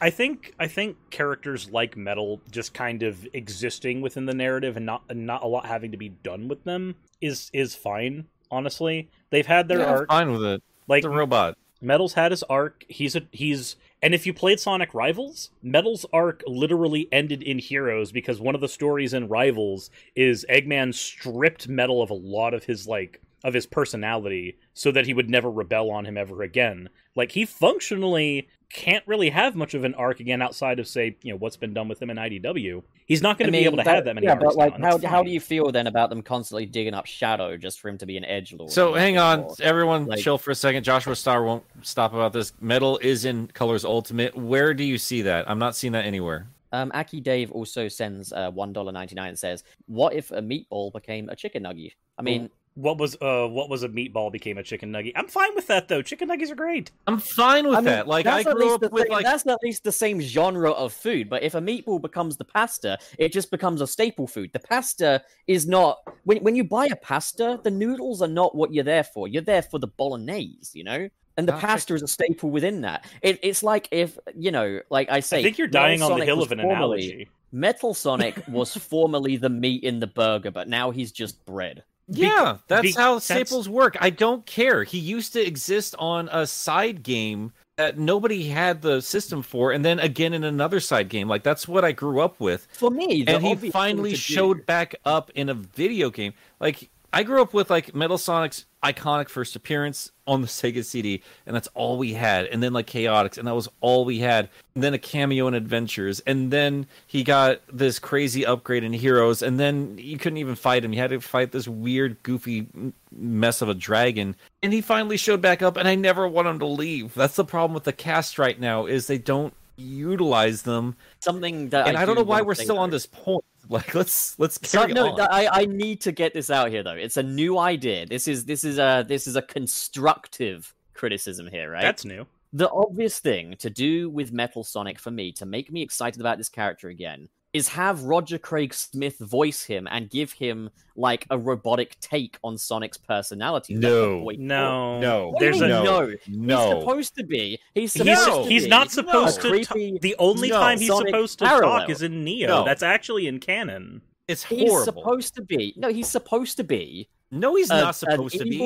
I think, I think characters like Metal just kind of existing within the narrative and not and not a lot having to be done with them is is fine. Honestly, they've had their Yeah, arc. fine with it. Like It's a robot. Metal's had his arc. He's a he's and if you played Sonic Rivals, Metal's arc literally ended in Heroes because one of the stories in Rivals is Eggman stripped Metal of a lot of his like of his personality so that he would never rebel on him ever again. Like he functionally can't really have much of an arc again outside of say, you know, what's been done with him in IDW. He's not going to be able to have that many Yeah, arcs. but like, how how do you feel then about them constantly digging up Shadow just for him to be an edge lord? So hang on, Or- everyone, like- chill for a second. Joshua Star won't stop about this. Metal is in Colors Ultimate. Where do you see that? I'm not seeing that anywhere. Um, Aki Dave also sends uh, one dollar ninety nine and says, "What if a meatball became a chicken nugget?" I mean, what was uh what was a meatball became a chicken nugget. I'm fine with that though. Chicken nuggets are great. I'm fine with I mean, that. Like I that's at grew least up the with same- like that's at least the same genre of food. But if a meatball becomes the pasta, it just becomes a staple food. The pasta is not when when you buy a pasta, the noodles are not what you're there for. You're there for the bolognese, you know. And the Gotcha. pasta is a staple within that. It, it's like if you know, like I say, I think you're Metal dying on the hill of an formerly- analogy. Metal Sonic was formerly the meat in the burger, but now he's just bread. Yeah, that's be- how that's- staples work. I don't care. He used to exist on a side game that nobody had the system for, and then again in another side game. Like that's what I grew up with. For me, and he finally showed do- back up in a video game. Like I grew up with like Metal Sonic's iconic first appearance on the Sega CD, and that's all we had. And then like Chaotix, and that was all we had. And then a cameo in Adventures, and then he got this crazy upgrade in Heroes, and then you couldn't even fight him. You had to fight this weird, goofy mess of a dragon. And he finally showed back up, and I never want him to leave. That's the problem with the cast right now is they don't utilize them something that and I, don't do know why we're still on this point. Like, let's let's So, carry no, on. I, I need to get this out here though. It's a new idea. This is this is a this is a constructive criticism here, right? That's new. the obvious thing to do with Metal Sonic for me to make me excited about this character again is have Roger Craig Smith voice him and give him like a robotic take on Sonic's personality. No. boy- No, no, What There's a no. no. He's supposed to be. He's He's, supposed to he's be. not supposed No. to. ta- Creepy- the only No. time he's Sonic supposed to parallel. talk is in Neo. No. That's actually in canon. it's horrible. He's supposed to be. No, he's supposed to be. no, he's a- not supposed an to be.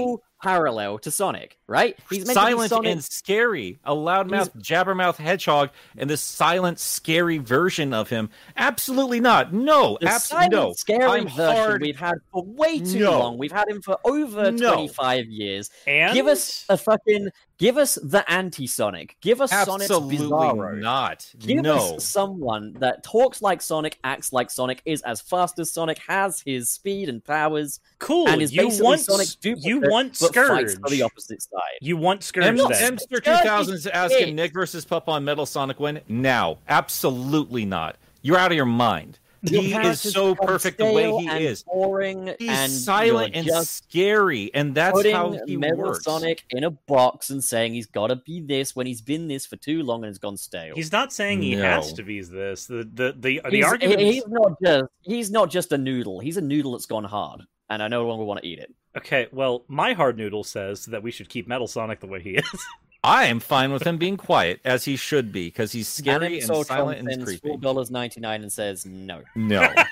Evil parallel to Sonic, right? He's meant to be silent Sonic. and scary. A loudmouth, jabbermouth hedgehog, and this silent, scary version of him. Absolutely not. No, The absolutely silent, no. scary I'm version hard. we've had for way too No. long. We've had him for over No. 25 years. And Give us a fucking give us the anti-Sonic. Give us Sonic's Absolutely Bizarro. not. Give no. us someone that talks like Sonic, acts like Sonic, is as fast as Sonic, has his speed and powers, cool. and is you basically want Sonic's you want but fights Scourge. for the opposite side. You want Scourge M- then. Mster 2000 is asking Nick versus Pup on Metal Sonic win? Now. Absolutely not. You're out of your mind. Your He is so perfect the way he and is. boring, He's and silent and scary, and that's how he Metal works. Sonic in a box and saying he's got to be this when he's been this for too long and has gone stale. He's not saying he No. has to be this. The the the, the he's, argument. he's not just he's not just a noodle. He's a noodle that's gone hard, and I no longer want to eat it. Okay, well, my hard noodle says that we should keep Metal Sonic the way he is. I am fine with him being quiet, as he should be, because he's scary and Soul silent and sends creepy. four dollars ninety nine and says no. No.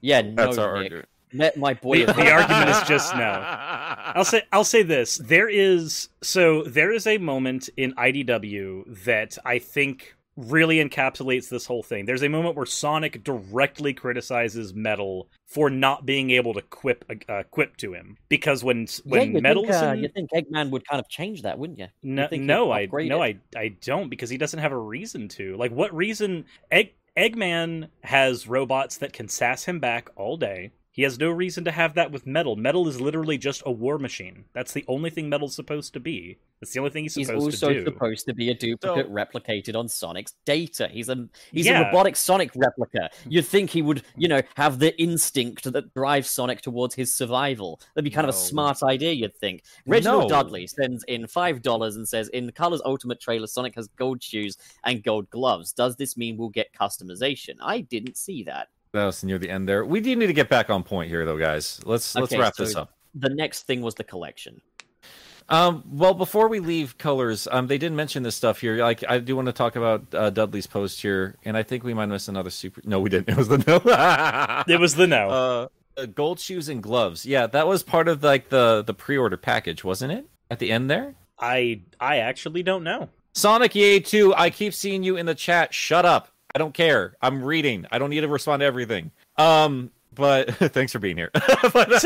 Yeah, no, That's our Nick. argument. Met my boy. The, the argument is just no. I'll say I'll say this. There is so there is a moment in IDW that I think really encapsulates this whole thing. There's a moment where Sonic directly criticizes Metal for not being able to quip uh, quip to him because when when yeah, Metal think, is uh, in, you think Eggman would kind of change that, wouldn't you? no, he'd no, I no, it? I I don't because he doesn't have a reason to. Like, what reason? Egg Eggman has robots that can sass him back all day. He has no reason to have that with Metal. Metal is literally just a war machine. That's the only thing Metal's supposed to be. That's the only thing he's He's supposed also to do. He's also supposed to be a duplicate replicated on Sonic's data. He's a he's Yeah. a robotic Sonic replica. You'd think he would, you know, have the instinct that drives Sonic towards his survival. That'd be kind of a smart idea, you'd think. Reginald No. Dudley sends in five dollars and says, "In Color's Ultimate trailer, Sonic has gold shoes and gold gloves. Does this mean we'll get customization? I didn't see that." That was near the end there. We do need to get back on point here, though, guys. Let's let's Okay, wrap this up. The next thing was the collection. Um, well, before we leave colors, um, they did mention this stuff here. Like, I do want to talk about uh, Dudley's post here, and I think we might miss another super. No, we didn't. It was the no. It was the no. uh, uh, gold shoes and gloves. Yeah, that was part of like the the pre-order package, wasn't it? At the end there. I I actually don't know. Sonic EA 2, I keep seeing you in the chat. Shut up. I don't care. I'm reading. I don't need to respond to everything. Um, but thanks for being here. but,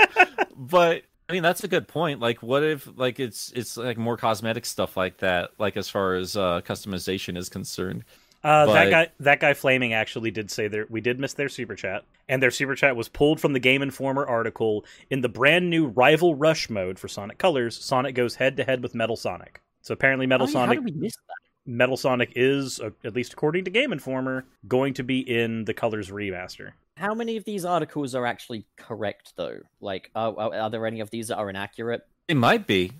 but I mean that's a good point. Like what if like it's it's like more cosmetic stuff like that, like as far as uh customization is concerned. Uh, that guy, that guy, flaming actually did say that We did miss their super chat, and their super chat was pulled from the Game Informer article in the brand new Rival Rush mode for Sonic Colors. Sonic goes head to head with Metal Sonic. So apparently, Metal Oh, yeah, Sonic, How did we miss that? Metal Sonic is, uh, at least according to Game Informer, going to be in the Colors remaster. How many of these articles are actually correct, though? Like, are, are, are there any of these that are inaccurate? It might be.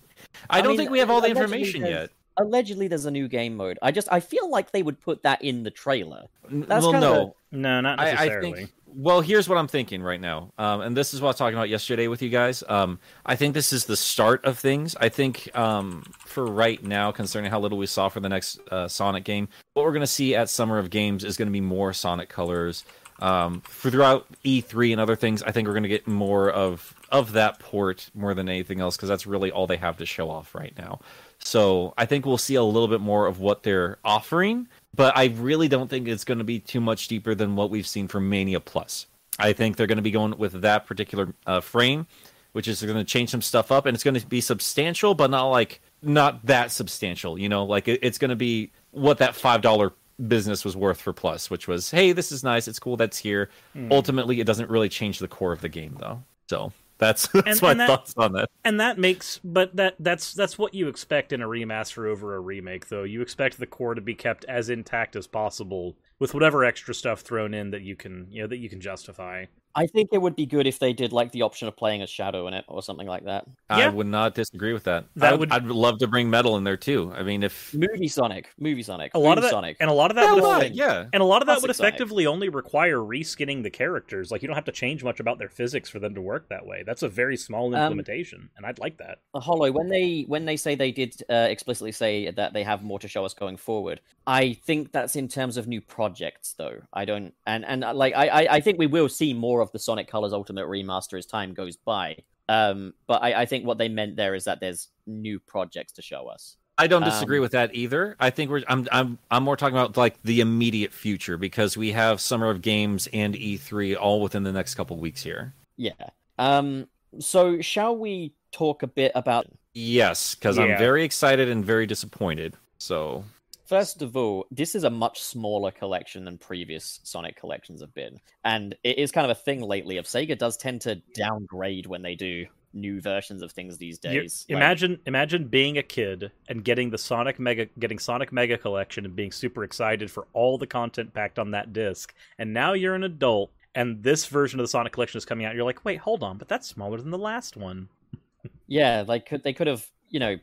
I, I don't mean, think we have all the information yet. Allegedly, there's a new game mode. I just, I feel like they would put that in the trailer. N- That's well, kind of no. No, not I, I necessarily. think. Well, here's what I'm thinking right now, um, and this is what I was talking about yesterday with you guys. Um, I think this is the start of things. I think um, for right now, concerning how little we saw for the next uh, Sonic game, what we're going to see at Summer of Games is going to be more Sonic colors. Um, for throughout E3 and other things, I think we're going to get more of of that port more than anything else because that's really all they have to show off right now. So I think we'll see a little bit more of what they're offering, but I really don't think it's going to be too much deeper than what we've seen from Mania Plus. I think they're going to be going with that particular uh, frame, which is going to change some stuff up, and it's going to be substantial, but not like not that substantial. You know, like it, it's going to be what that five dollar business was worth for Plus, which was, hey, this is nice, it's cool, that's here. Ultimately, it doesn't really change the core of the game, though. So that's that's And- my and that- thoughts on that. and that makes but that that's that's what you expect in a remaster over a remake though you expect the core to be kept as intact as possible with whatever extra stuff thrown in that you can you know that you can justify I think it would be good if they did like the option of playing a Shadow in it or something like that. I would not disagree with that. That I would- I'd love to bring metal in there too. I mean, if Movie Sonic, movie Sonic, a lot Boom of that Sonic. and a lot of that Hell would not, yeah, and a lot of that would Classic Sonic. effectively only require reskinning the characters like you don't have to change much about their physics for them to work that way that's a very small Um, implementation and i'd like that Uh, Hollow, when they when they say they did uh, explicitly say that they have more to show us going forward, I think that's in terms of new projects, though. I don't, and and uh, like I I, I think we will see more of the Sonic Colors Ultimate remaster as time goes by. Um, but I, I think what they meant there is that there's new projects to show us. I don't disagree Um, with that either. I think we're I'm I'm I'm more talking about like the immediate future because we have Summer of Games and E3 all within the next couple weeks here. Yeah. Um. So shall we talk a bit about Yes, because I'm very excited and very disappointed. So First of all, this is a much smaller collection than previous Sonic collections have been. And it is kind of a thing lately of Sega does tend to downgrade when they do new versions of things these days. Like, imagine imagine being a kid and getting the Sonic Mega getting Sonic Mega collection and being super excited for all the content packed on that disc. And now you're an adult and this version of the Sonic collection is coming out. You're like, "Wait, hold on, but that's smaller than the last one." yeah, like they could have, you know,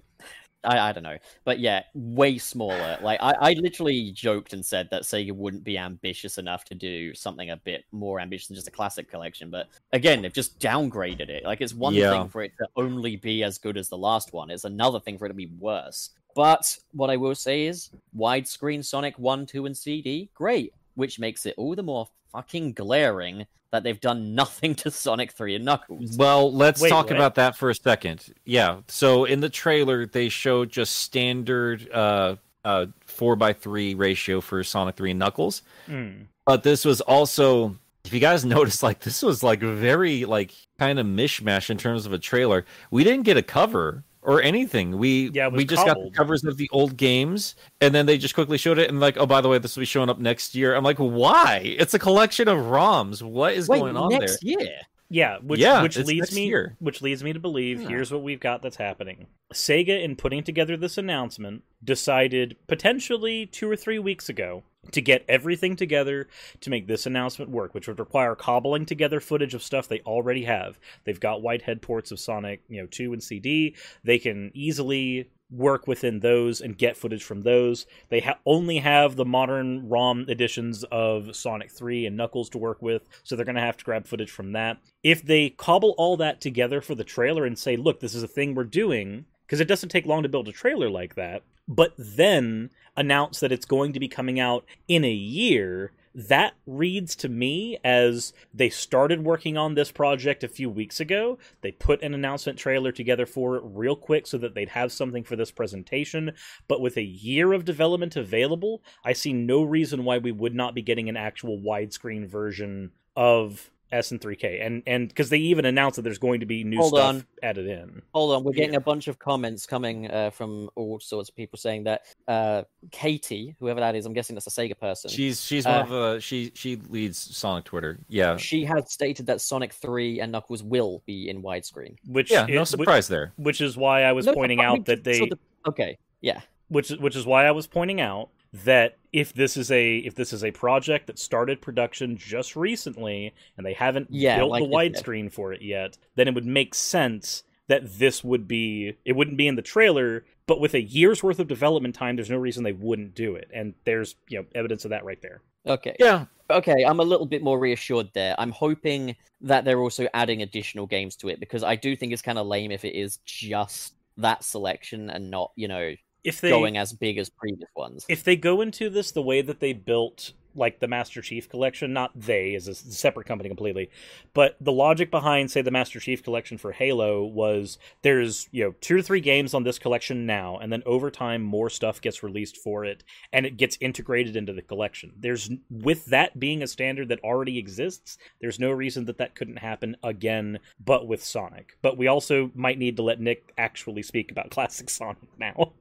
I, I don't know. But yeah, way smaller. Like I, I literally joked and said that Sega wouldn't be ambitious enough to do something a bit more ambitious than just a classic collection. But again, they've just downgraded it. Like it's one Yeah. thing for it to only be as good as the last one. It's another thing for it to be worse. But what I will say is widescreen Sonic 1, 2, and CD, great. Which makes it all the more fucking glaring that they've done nothing to Sonic 3 and Knuckles. Well, let's Wait, talk what? about that for a second. Yeah. So in the trailer, they showed just standard uh, uh, four by three ratio for Sonic Three and Knuckles, Mm. but this was also. If you guys noticed, like this was like very like kind of mishmash in terms of a trailer. We didn't get a cover or anything. We Yeah, we just got the covers of the old games, and then they just quickly showed it and like, oh, by the way, this will be showing up next year. I'm like, why? It's a collection of ROMs. What is Wait, going on there? next year? Yeah, which Yeah, which leads me year. which leads me to believe Yeah. here's what we've got that's happening. Sega in putting together this announcement decided potentially 2 or 3 weeks ago to get everything together to make this announcement work, which would require cobbling together footage of stuff they already have. They've got Whitehead ports of Sonic, you know, 2 and CD. They can easily work within those and get footage from those. They ha- only have the modern ROM editions of Sonic 3 and Knuckles to work with, so they're going to have to grab footage from that. If they cobble all that together for the trailer and say, look, this is a thing we're doing, because it doesn't take long to build a trailer like that, but then announce that it's going to be coming out in a year, that reads to me as they started working on this project a few weeks ago. They put an announcement trailer together for it real quick so that they'd have something for this presentation. But with a year of development available, I see no reason why we would not be getting an actual widescreen version of S and 3K. And and because they even announced that there's going to be new Hold stuff on. added in. Hold on, we're getting Yeah. a bunch of comments coming uh, from all sorts of people saying that uh, Katie, whoever that is, I'm guessing that's a Sega person. She's she's one Uh, of the she she leads Sonic Twitter. Yeah, she has stated that Sonic 3 and Knuckles will be in widescreen. Which yeah, it- no which- surprise there. Which is why I was No, pointing I mean, out that they so the- okay, yeah. which which is why I was pointing out that if this is a if this is a project that started production just recently and they haven't Yeah, built like the you said. widescreen for it yet, then it would make sense that this would be it wouldn't be in the trailer, but with a year's worth of development time, there's no reason they wouldn't do it. And there's you know evidence of that right there. Okay. Yeah, Okay, I'm a little bit more reassured there. I'm hoping that they're also adding additional games to it because I do think it's kind of lame if it is just that selection and not, you know, If they going as big as previous ones. if they go into this the way that they built like the Master Chief collection, not they as a separate company completely, but the logic behind say the Master Chief collection for Halo was there's, you know, two or three games on this collection now and then over time more stuff gets released for it and it gets integrated into the collection. There's with that being a standard that already exists, there's no reason that that couldn't happen again but with Sonic. But we also might need to let Nick actually speak about classic Sonic now.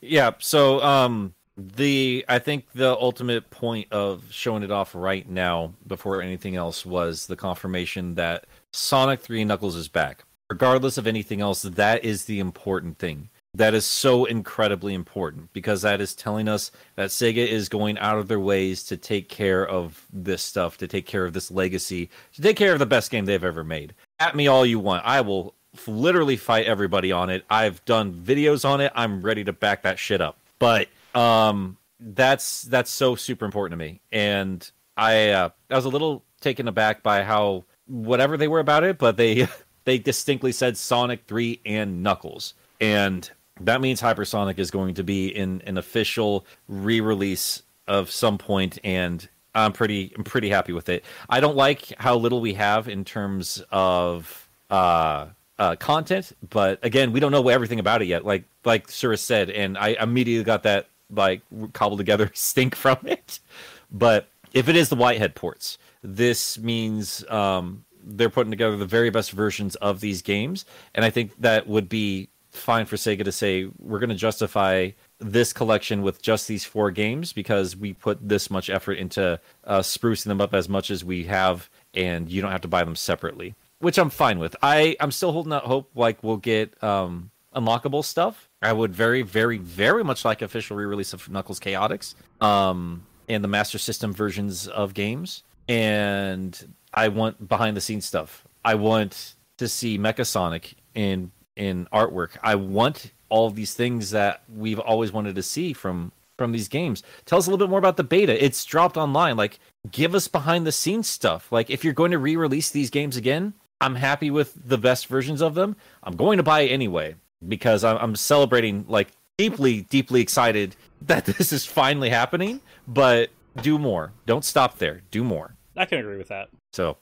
yeah. So um, the I think the ultimate point of showing it off right now before anything else was the confirmation that Sonic Three Knuckles is back. Regardless of anything else, that is the important thing. That is so incredibly important because that is telling us that Sega is going out of their ways to take care of this stuff, to take care of this legacy, to take care of the best game they've ever made. At me all you want. I will literally fight everybody on it. I've done videos on it. I'm ready to back that shit up. But um that's that's so super important to me. And I uh, I was a little taken aback by how whatever they were about it, but they they distinctly said Sonic 3 and Knuckles. And that means Hypersonic is going to be in an official re-release of some point and I'm pretty I'm pretty happy with it. I don't like how little we have in terms of uh uh, content, but again, we don't know everything about it yet. Like like Cirrus said, and I immediately got that like cobbled together stink from it. But if it is the Whitehead ports, this means um, they're putting together the very best versions of these games, and I think that would be fine for Sega to say we're going to justify this collection with just these four games because we put this much effort into uh, sprucing them up as much as we have, and you don't have to buy them separately, which I'm fine with. I I'm still holding out hope like we'll get um, unlockable stuff. I would very very very much like official re-release of Knuckles Chaotix, um, and the Master System versions of games, and I want behind the scenes stuff. I want to see Mecha Sonic in in artwork. I want all these things that we've always wanted to see from from these games. Tell us a little bit more about the beta. It's dropped online. Like give us behind the scenes stuff. Like if you're going to re-release these games again, I'm happy with the best versions of them. I'm going to buy anyway because I'm, I'm celebrating like deeply deeply excited that this is finally happening, but do more. Don't stop there. Do more. I can agree with that. So,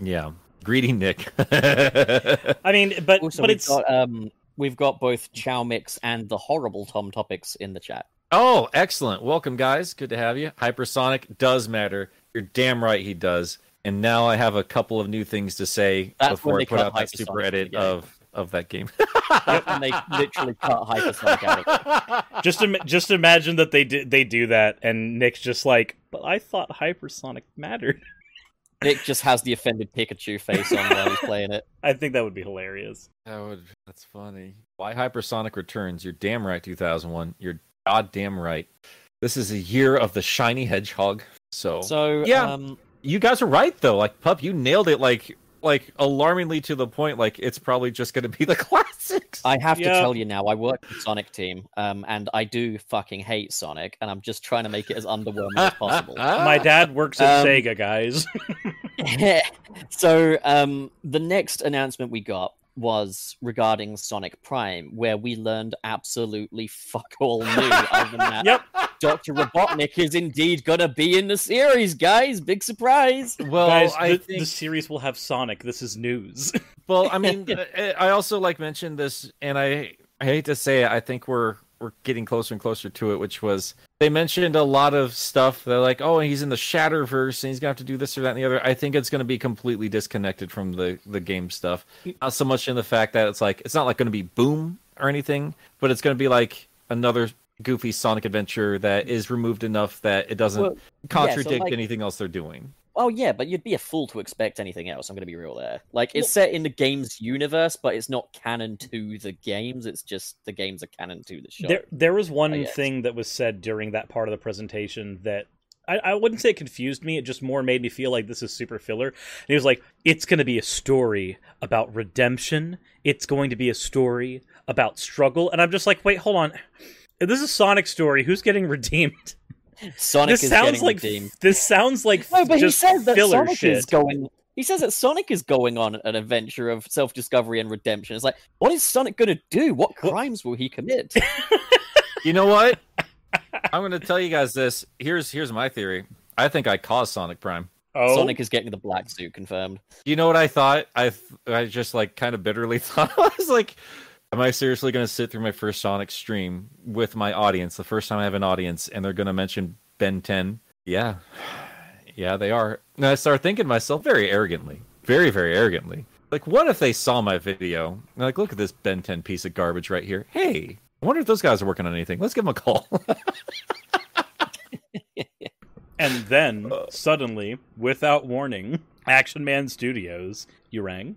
yeah, greedy Nick. I mean, but Also, but we've it's got um, we've got both Chow Mix and the horrible Tom Topics in the chat. oh, excellent! Welcome, guys. Good to have you. Hypersonic does matter. You're damn right he does. And now I have a couple of new things to say That's before when I put out that super edit of of that game. and they literally cut Hypersonic out of it. just Im- just imagine that they do, they do that, and Nick's just like, but I thought hypersonic mattered. Nick just has the offended Pikachu face on while he's playing it. I think that would be hilarious. That would. That's funny. Why Hypersonic returns? You're damn right. 2001. You're goddamn right. This is a year of the shiny hedgehog. So, So Yeah. um, you guys are right though. Like pup, you nailed it. Like like alarmingly to the point. Like it's probably just going to be the classics. I have to tell you now, I work for Sonic Team, um, and I do fucking hate Sonic, and I'm just trying to make it as underwhelming as possible. My dad works at Um, Sega, guys. so um, the next announcement we got was regarding Sonic Prime, where we learned absolutely fuck all new. other than that, yep. Dr. Robotnik is indeed gonna be in the series, guys. Big surprise. well, guys, I the, think the series will have Sonic. This is news. Well, I mean, I I also like mentioned this, and I I hate to say it, I think we're we're getting closer and closer to it, which was they mentioned a lot of stuff. They're like, oh, he's in the Shatterverse, and he's gonna have to do this or that and the other. I think it's gonna be completely disconnected from the the game stuff. Not so much in the fact that it's like it's not like gonna be boom or anything, but it's gonna be like another goofy Sonic adventure that is removed enough that it doesn't Well, contradict like- anything else they're doing. Oh yeah, but you'd be a fool to expect anything else. I'm gonna be real there. Like it's set in the game's universe, but it's not canon to the games. It's just the games are canon to the show. There, there was one thing that was said during that part of the presentation that I, I wouldn't say it confused me. It just more made me feel like this is super filler. And he was like, "It's going to be a story about redemption. It's going to be a story about struggle." And I'm just like, "Wait, hold on. If this is a Sonic story, who's getting redeemed?" Sonic this is sounds getting like redeemed. this sounds like No, but he says that Sonic shit. is going. He says that Sonic is going on an adventure of self-discovery and redemption. It's like, what is Sonic going to do? What crimes will he commit? You know what? I'm going to tell you guys this. Here's here's my theory. I think I caused Sonic Prime. oh, Sonic is getting the black suit confirmed. You know what I thought? I th- I just like kind of bitterly thought I was like, am I seriously going to sit through my first Sonic stream with my audience, the first time I have an audience, and they're going to mention Ben 10? Yeah, yeah, they are. And I start thinking to myself very arrogantly, very very arrogantly. Like, what if they saw my video? like, look at this Ben 10 piece of garbage right here. Hey, I wonder if those guys are working on anything. Let's give them a call. and then suddenly, without warning, Action Man Studios, you rang.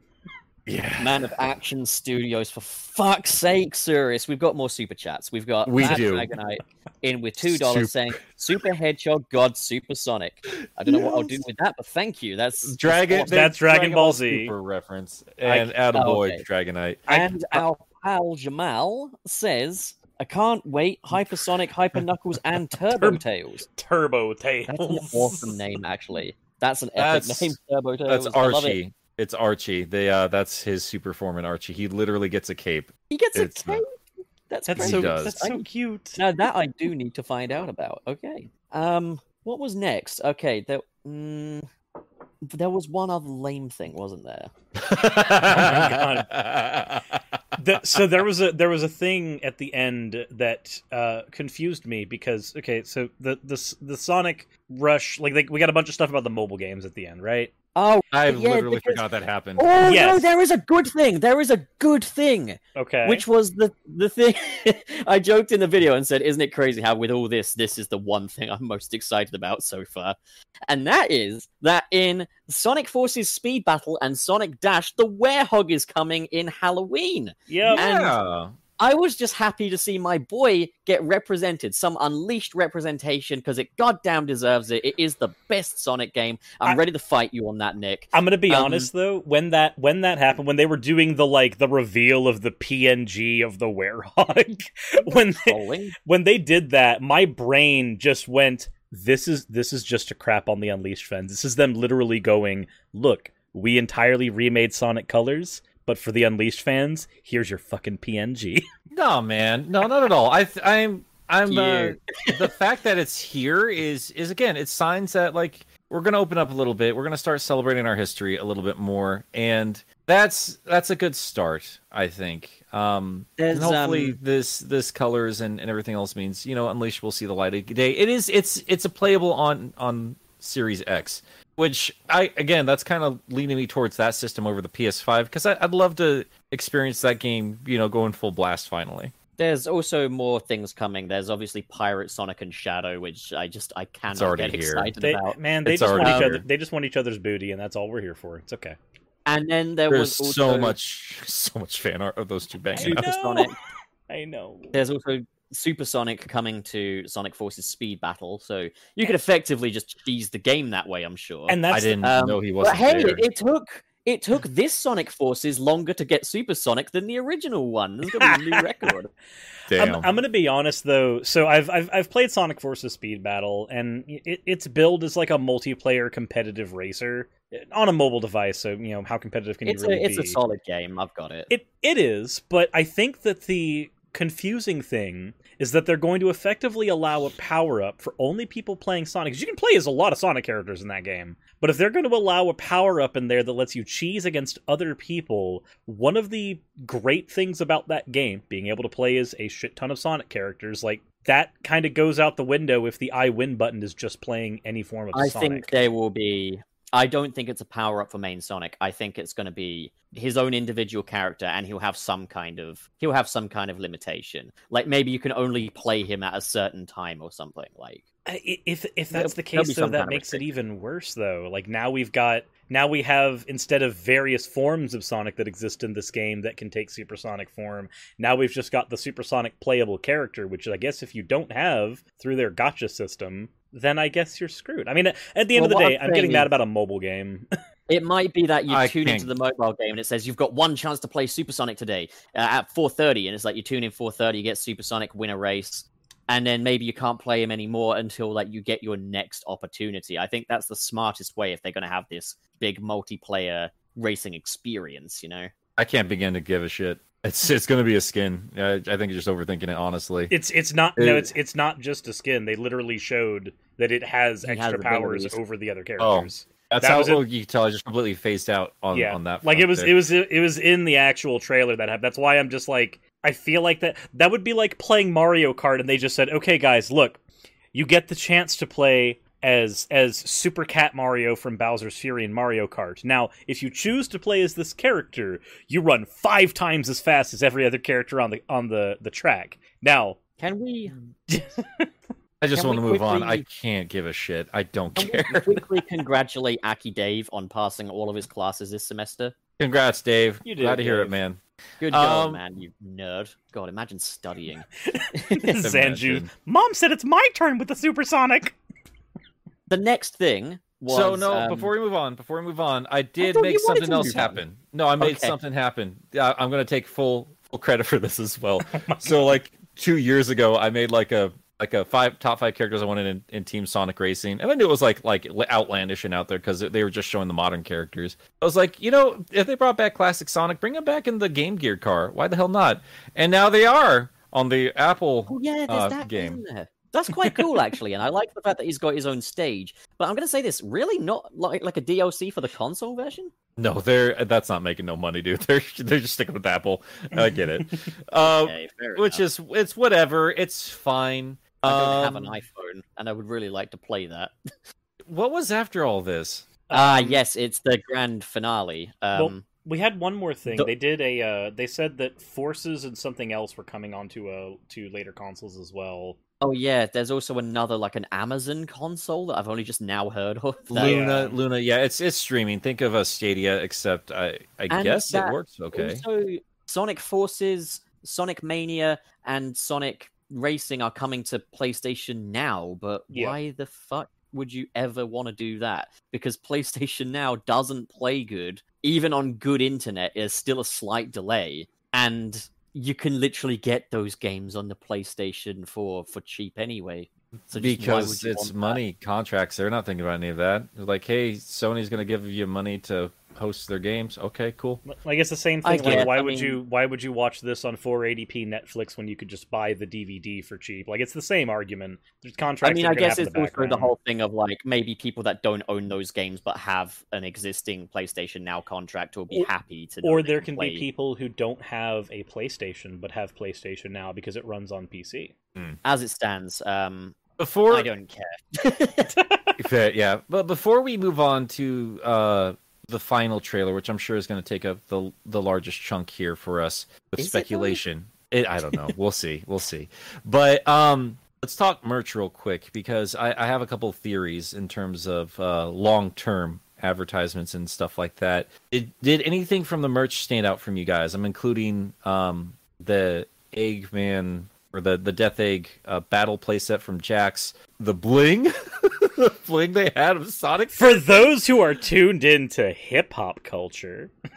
Yeah. Man of Action Studios, for fuck's sake, Cirrus. We've got more super chats. We've got We Mad do. Dragonite in with two dollars saying Super Hedgehog God Super Sonic. I don't know what I'll do with that, but thank you. That's Dragon. that's. That's Dragon Ball Z. Super reference and Attaboy oh, okay. Dragonite. And our pal Jamal says, I can't wait, Hypersonic, Hyper Knuckles, and Turbo Tails. Turbo Tails. That's an awesome name, actually. That's an epic That's- name, Turbo Tails. That's I love it. Archie. It's Archie. They uh that's his super form in Archie. He literally gets a cape. He gets a It's not- cape. That's, That's so does. that's so cute. Now that I do need to find out about. Okay. Um, what was next? Okay, there. Mm, there was one other lame thing, wasn't there? god. The- so there was a there was a thing at the end that uh, confused me because okay, so the the the Sonic Rush like they, we got a bunch of stuff about the mobile games at the end, right? Oh, I Yeah, literally because- forgot that happened. oh no! Yes. There is a good thing. There is a good thing. Okay, Which was the the thing I joked in the video and said, "Isn't it crazy how with all this, this is the one thing I'm most excited about so far?" And that is that in Sonic Forces Speed Battle and Sonic Dash, the Werehog is coming in Halloween. yeah, yeah. I was just happy to see my boy get represented, some unleashed representation, because it goddamn deserves it. It is the best Sonic game. I'm I- ready to fight you on that, Nick. I'm gonna be Um, honest though. When that when that happened, when they were doing the like the reveal of the PNG of the Werehog, when they, when they did that, my brain just went, "This is this is just a crap on the Unleashed fans. This is them literally going, look, we entirely remade Sonic Colors, but for the Unleashed fans, here's your fucking PNG." No, man. No, not at all. I th- I'm I'm uh, the fact that it's here is is again, it's signs that like we're going to open up a little bit. We're going to start celebrating our history a little bit more, and that's that's a good start, I think. Um, There's, and hopefully um, this this colors and, and everything else means you know Unleashed will see the light of day. It is it's it's a playable on on Series X, which I again that's kind of leaning me towards that system over the PS5 because I'd love to experience that game, you know, going full blast finally. There's also more things coming. There's obviously Pirate Sonic and Shadow, which I just I cannot already get here. excited They, about. man, they It's just want already each other. They just want each other's booty, and that's all we're here for. It's okay. And then there There's was also so much so much fan art of those two banging Super out. Sonic. I know. There's also Super Sonic coming to Sonic Forces Speed Battle, so you could effectively just cheese the game that way. I'm sure. And that's I didn't Um, know he wasn't hey, there. it, it took it took this Sonic Forces longer to get Super Sonic than the original one. This is gonna be a new record. Damn. I'm, I'm going to be honest though. So I've, I've I've played Sonic Forces Speed Battle, and it, its build is like a multiplayer competitive racer on a mobile device. So you know how competitive can It's you really a it's be? a solid game. I've got it. It it is, but I think that the confusing thing is that they're going to effectively allow a power up for only people playing Sonic. you can play as a lot of Sonic characters in that game, but if they're going to allow a power up in there that lets you cheese against other people, one of the great things about that game, being able to play as a shit ton of Sonic characters, like that kind of goes out the window if the I win button is just playing any form of I Sonic. think they will be. I don't think it's a power up for main Sonic. I think it's going to be his own individual character, and he'll have some kind of he'll have some kind of limitation. Like maybe you can only play him at a certain time or something. Like If if that's the case, though, that makes it even worse. Though, like now we've got now we have instead of various forms of Sonic that exist in this game that can take supersonic form, now we've just got the supersonic playable character, which I guess if you don't have through their gacha system, then I guess you're screwed. I mean, at the end Well, of the day, I'm I'm getting mad about a mobile game. it might be that you I tune into the mobile game and it says you've got one chance to play Supersonic today uh, at 4:30, and it's like you tune in 4:30, you get Supersonic, win a race. And then maybe you can't play him anymore until like you get your next opportunity. I think that's the smartest way if they're going to have this big multiplayer racing experience. You know, I can't begin to give a shit. It's it's gonna be a skin. I, I think you're just overthinking it, honestly. it's it's not no, it's it's not just a skin. They literally showed that it has It has extra powers abilities. over the other oh, characters. Oh, That's that how was it. oh, you can tell. I just completely phased out on yeah, on that. like it was there. it was it was in the actual trailer that happened. That's why I'm just like I feel like that that would be like playing Mario Kart and they just said, "Okay, guys, look, you get the chance to play." As as Super Cat Mario from Bowser's Fury in Mario Kart. Now, if you choose to play as this character, you run five times as fast as every other character on the on the, the track. Now, can we I just want to we move on. I can't give a shit. I don't can care. we quickly congratulate Aki Dave on passing all of his classes this semester? Congrats, Dave. You did Glad to it, hear it, man. Good job, Um, man, you nerd. God, imagine studying. Zanju, Mom said it's my turn with the Supersonic. The next thing was so no, um, before we move on, before we move on, I did thought make something else move on. happen. No, I made Okay. something happen. Yeah, I'm gonna take full full credit for this as well. Oh so like two years ago, I made like a like a five top five characters I wanted in, in Team Sonic Racing, and I knew it was like like outlandish and out there because they were just showing the modern characters. I was like, you know, if they brought back classic Sonic, bring him back in the Game Gear car. Why the hell not? And now they are on the Apple Oh yeah, there's uh, that game. In there. That's quite cool actually, and I like the fact that he's got his own stage. But I'm going to say this: really, not like like a DLC for the console version. No, they're that's not making no money, dude. They're they're just sticking with Apple. I get it. Uh, Okay, fair which enough. is it's whatever. It's fine. I don't have an Um, iPhone, and I would really like to play that. What was after all this? Ah, Um, yes, it's the grand finale. Um, We had one more thing. The- they did a. Uh, they said that Forces and something else were coming onto uh, to later consoles as well. Oh yeah, there's also another like an Amazon console that I've only just now heard of. that- Luna, Luna. Yeah, it's it's streaming. Think of a Stadia, except I I And guess it works okay. So Sonic Forces, Sonic Mania, and Sonic Racing are coming to PlayStation now, but Yeah. why the fuck would you ever want to do that? Because PlayStation Now doesn't play good. Even on good internet, there's still a slight delay. And you can literally get those games on the PlayStation for for cheap anyway. So because it's want that? money contracts. They're not thinking about any of that. They're like, hey, Sony's gonna give you money to hosts their games. Okay, cool. Like it's the same thing. Like why I would mean- you why would you watch this on 480p Netflix when you could just buy the DVD for cheap? Like it's the same argument. There's contracts. I mean, I guess it's in the also the whole thing of like maybe people that don't own those games but have an existing PlayStation Now contract will be Or- happy to. Or there can play. be people who don't have a PlayStation but have PlayStation now because it runs on PC. As it stands, um, Before I don't care. Yeah, but before we move on to uh, the final trailer, which I'm sure is going to take up the the largest chunk here for us with Is speculation. It, I don't know. we'll see. We'll see. But um, let's talk merch real quick because I, I have a couple theories in terms of uh, long term advertisements and stuff like that. Did, did anything from the merch stand out from you guys? I'm including um, the Eggman or the the Death Egg uh, battle playset from Jakks, the bling, the bling they had of Sonic. For those who are tuned into hip hop culture,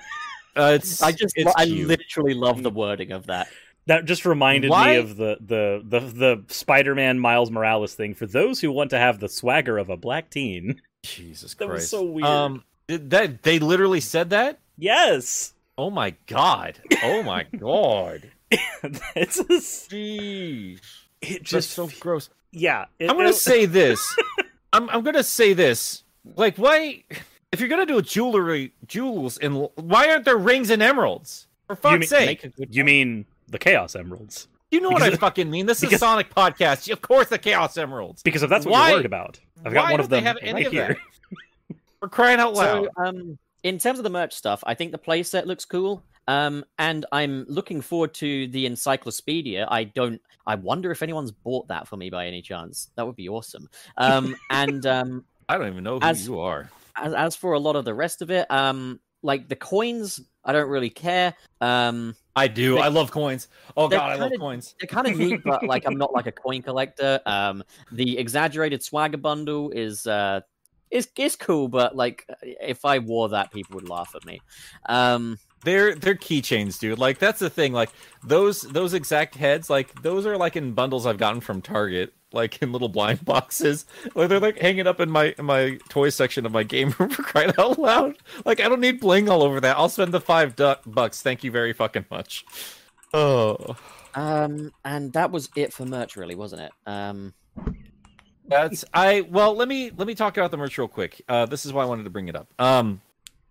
Uh, it's I just, it's I cute. literally love the wording of that. that just reminded Why- me of the the the the Spider-Man Miles Morales thing. For those who want to have the swagger of a black teen, Jesus That was so weird. Um, that they literally said that. yes, Oh my god. Oh my god. it's just, Jeez. it Just just so gross. Yeah. It, I'm gonna it- say this. I'm I'm gonna say this. Like, why? If you're gonna do jewelry, jewels, and why aren't there rings and emeralds? For fuck's mean- sake! Make a good you mean the Chaos Emeralds? You know what I fucking mean. This is because- Sonic podcast. Of course, the Chaos Emeralds. Because if that's what Why- you're worried about, I've got one of them have any right of here. We're crying out loud. So, um, in terms of the merch stuff, I think the playset looks cool. Um, and I'm looking forward to the encyclopedia. I don't. I wonder if anyone's bought that for me by any chance. That would be awesome. Um, and um, I don't even know who as- you are. as, as for a lot of the rest of it, um, like the coins, I don't really care. Um, I do. I love coins. Oh god, I love kinda- coins. they're kind of neat, but like I'm not like a coin collector. Um, the exaggerated swagger bundle is uh, is is cool, but like if I wore that, people would laugh at me. Um, They're they're keychains, dude. Like that's the thing. Like those those exact heads, like those are like in bundles I've gotten from Target, like in little blind boxes. Like they're like hanging up in my in my toy section of my game room for crying out loud. Like I don't need bling all over that. I'll spend the five du- bucks. Thank you very fucking much. Oh, Um, and that was it for merch, really, wasn't it? Um, That's I well let me let me talk about the merch real quick. Uh this is why I wanted to bring it up. Um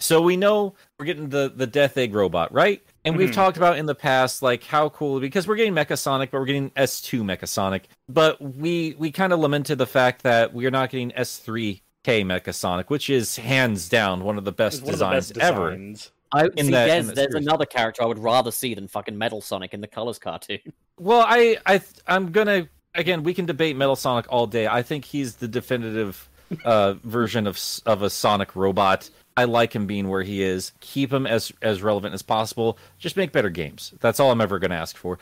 so we know we're getting the the Death Egg robot, right? And we've Mhm. talked about in the past like how cool because we're getting Mecha Sonic, but we're getting S2 Mecha Sonic. But we we kind of lamented the fact that we are not getting S3K Mecha Sonic, which is hands down one of the best It's one of the designs best ever. designs. I In see. that- there's that there's another character I would rather see than fucking Metal Sonic in the Colors cartoon. Well, I I I'm gonna again we can debate Metal Sonic all day. I think he's the definitive uh, version of of a Sonic robot. I like him being where he is. Keep him as as relevant as possible. Just make better games. That's all I'm ever going to ask for.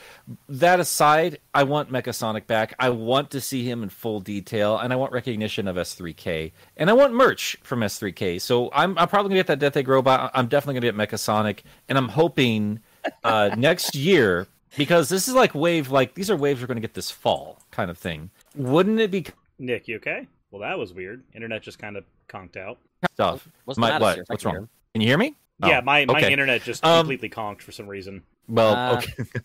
That aside, I want Mecha Sonic back. I want to see him in full detail, and I want recognition of S3K, and I want merch from S3K. So I'm I'm probably gonna get that Death Egg robot. I'm definitely gonna get Mecha Sonic, and I'm hoping uh, next year because this is like wave like these are waves we're going to get this fall kind of thing. Wouldn't it be Nick, you okay? Well, that was weird. Internet just kind of conked out. stuff? What's My, what? What's wrong? Can you hear me? yeah, Oh, my, my okay. internet just Um, completely conked for some reason. Well, Uh, okay.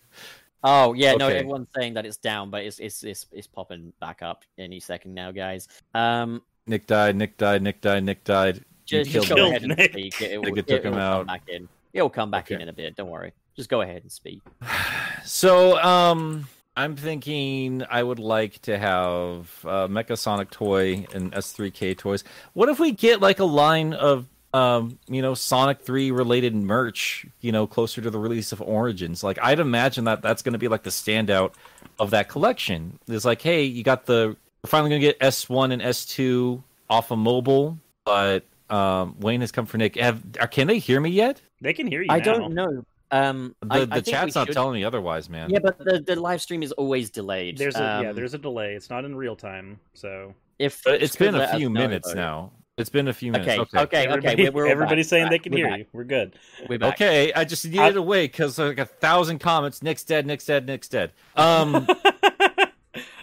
Oh yeah, no, Okay. everyone's saying that it's down, but it's it's it's, it's popping back up any second now, guys. Um, Nick died. Nick died. Nick died. Nick died. You just, just killed go me. ahead and Nick. speak. It, Nick will, took it him will out. come back in. It'll come back in in a bit. Don't worry. Just go ahead and speak. So, um, I'm thinking I would like to have uh, Mecha Sonic toy and S3K toys. What if we get like a line of, um, you know, Sonic 3 related merch, you know, closer to the release of Origins? Like, I'd imagine that that's going to be like the standout of that collection. It's like, hey, you got the, we're finally going to get S1 and S2 off of mobile, but um, Wayne has come for Nick. Have, are, can they hear me yet? They can hear you I now. don't know. Um, The, I, the I chat's not should- telling me otherwise, man. Yeah, but the, the live stream is always delayed. There's a yeah, Um, there's a delay. It's not in real time, so if it's been a few minutes now. It's been a few minutes. Okay, Okay. okay, okay. We're, we're everybody's back. saying We're they can We're hear back. you. We're good. We're back. Okay, I just needed to wait because like a thousand comments. Nick's dead. Nick's dead. Nick's dead. Um,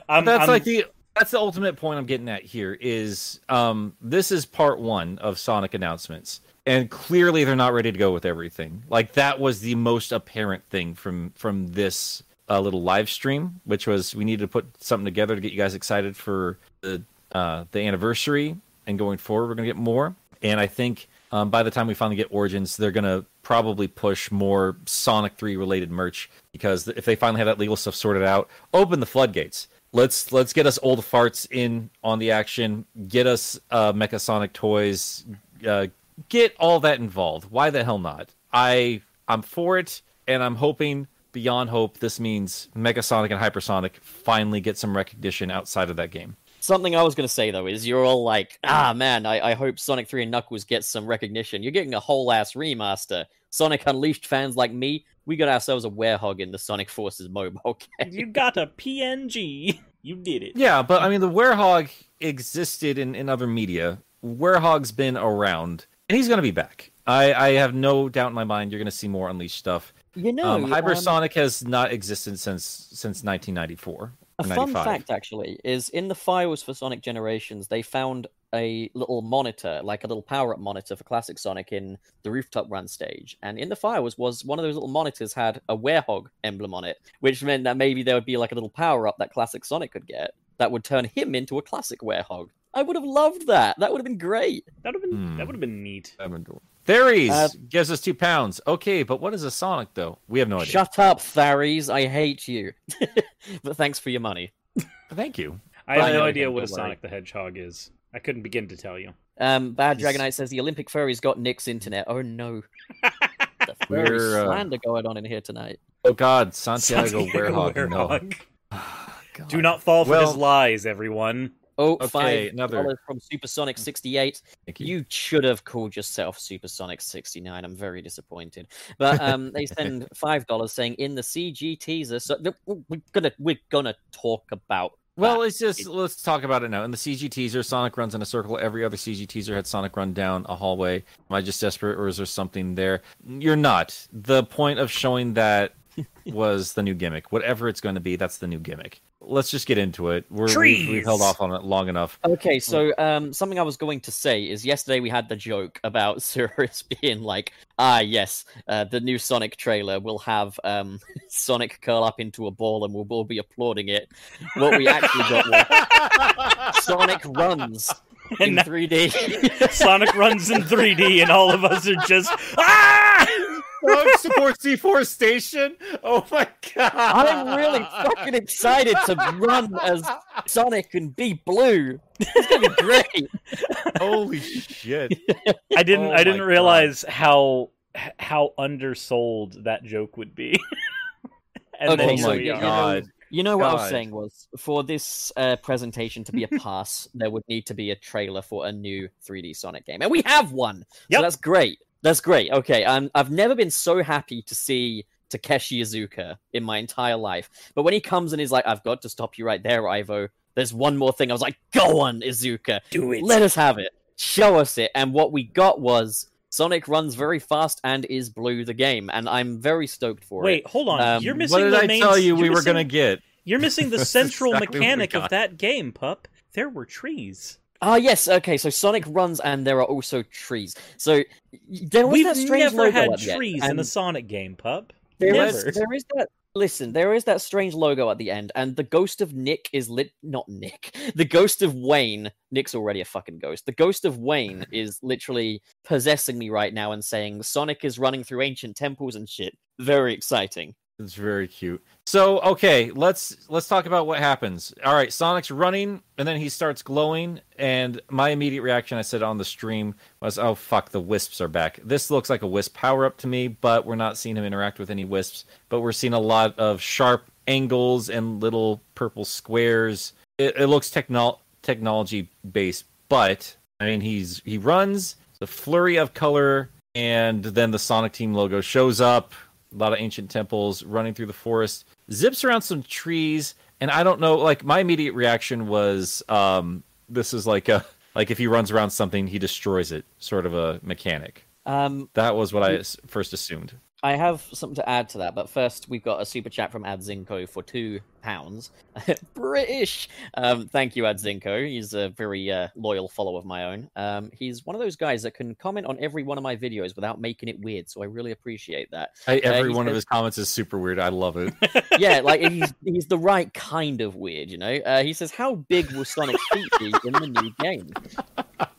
I'm, that's I'm- like the that's the ultimate point I'm getting at here. Is um, this is part one of Sonic announcements. And clearly they're not ready to go with everything. Like that was the most apparent thing from from this uh, little live stream, which was we needed to put something together to get you guys excited for the uh, the anniversary and going forward. We're gonna get more, and I think um, by the time we finally get Origins, they're gonna probably push more Sonic Three related merch because if they finally have that legal stuff sorted out, open the floodgates. Let's let's get us old farts in on the action. Get us uh, Mecha Sonic toys. Uh, get all that involved. Why the hell not? I I'm for it, and I'm hoping beyond hope this means Mecha Sonic and Hypersonic finally get some recognition outside of that game. Something I was going to say though is you're all like, ah man, I, I hope Sonic 3 and Knuckles get some recognition. You're getting a whole ass remaster. Sonic Unleashed fans like me, we got ourselves a werehog in the Sonic Forces mobile game. You got a PNG. You did it. Yeah, but I mean the Werehog existed in, in other media. Werehog's been around, and he's gonna be back. I, I have no doubt in my mind you're gonna see more Unleashed stuff. You know, um, um, Hypersonic has not existed since since 1994. A fun 95. fact, actually, is in the files for Sonic Generations, they found a little monitor, like a little power-up monitor for Classic Sonic in the rooftop run stage. And in the files was one of those little monitors had a werehog emblem on it, which meant that maybe there would be like a little power-up that Classic Sonic could get that would turn him into a classic werehog. I would have loved that. That would have been great. That would have been Hmm. that would have been neat. Theories Uh, gives us two pounds. Okay, but what is a Sonic though? We have no idea. Shut up, Tharies. I hate you. but thanks for your money. Thank you. I have I no know, idea what a worry. Sonic the Hedgehog is. I couldn't begin to tell you. Um, Bad He's- Dragonite says the Olympic furry's got Nick's internet. Oh no. the furry We're, uh, slander going on in here tonight. Oh God, Santiago, Santiago Werehog. No. Werehog. God. Do not fall for Well- his lies, everyone. Oh, Okay, five another- dollars from Supersonic sixty eight. Thank you. You should have called yourself Supersonic 69. I'm very disappointed. But um, they send five dollars saying in the CG teaser. So we're gonna we're gonna talk about. Well, that. it's just let's talk about it now. In the CG teaser, Sonic runs in a circle. Every other CG teaser had Sonic run down a hallway. Am I just desperate, or is there something there? You're not. The point of showing that was the new gimmick. Whatever it's going to be, that's the new gimmick. Let's just get into it. We're, we've, we've held off on it long enough. Okay, so um, something I was going to say is yesterday we had the joke about Cirrus being like, ah, yes, uh, the new Sonic trailer will have um, Sonic curl up into a ball and we'll all be applauding it. What we actually got was Sonic runs in 3D. Sonic runs in 3D, and all of us are just ah! Sonic supports deforestation. Oh my god! I'm really fucking excited to run as Sonic and be blue. It's gonna be great. Holy shit! I didn't. Oh I didn't my realize how how undersold that joke would be. and Okay, then oh my we god! You know what I was saying was for this uh, presentation to be a pass, there would need to be a trailer for a new 3D Sonic game, and we have one. Yep. So that's great. That's great. Okay, um, I've never been so happy to see Takeshi Iizuka in my entire life, but when he comes and he's like, "I've got to stop you right there, Ivo." There's one more thing. I was like, "Go on, Iizuka, Do it. let us have it. Show us it." And what we got was Sonic runs very fast and is blue the game, and I'm very stoked for it. Wait, hold on. Um, you're missing What did the I main. tell you you're we were gonna get? You're missing the central exactly mechanic of that game, pup. There were trees. Ah, yes. Okay, so Sonic runs, and there are also trees. So there was We've that strange never logo had at the end, trees in a Sonic game, pup. there never. is there is that. Listen, there is that strange logo at the end, and the ghost of Nick is lit. Not Nick. The ghost of Wayne. Nick's already a fucking ghost. The ghost of Wayne is literally possessing me right now and saying Sonic is running through ancient temples and shit. Very exciting. It's very cute. So, okay, let's let's talk about what happens. All right, Sonic's running and then he starts glowing and my immediate reaction I said on the stream was, "Oh fuck, the wisps are back." This looks like a wisp power up to me, but we're not seeing him interact with any wisps, but we're seeing a lot of sharp angles and little purple squares. It, it looks techno- technology based, but I mean, he's he runs, the flurry of color and then the Sonic Team logo shows up a lot of ancient temples running through the forest zips around some trees and i don't know like my immediate reaction was um this is like a like if he runs around something he destroys it sort of a mechanic. Um, that was what I first assumed I have something to add to that, but first we've got a super chat from Adzinko for two pounds. British. Um, thank you, Adzinko. He's a very uh, loyal follower of my own. Um, he's one of those guys that can comment on every one of my videos without making it weird, so I really appreciate that. I, Uh, every he one of his comments is super weird. I love it. yeah, like he's he's the right kind of weird, you know. Uh, he says, "How big will Sonic's feet be in the new game?"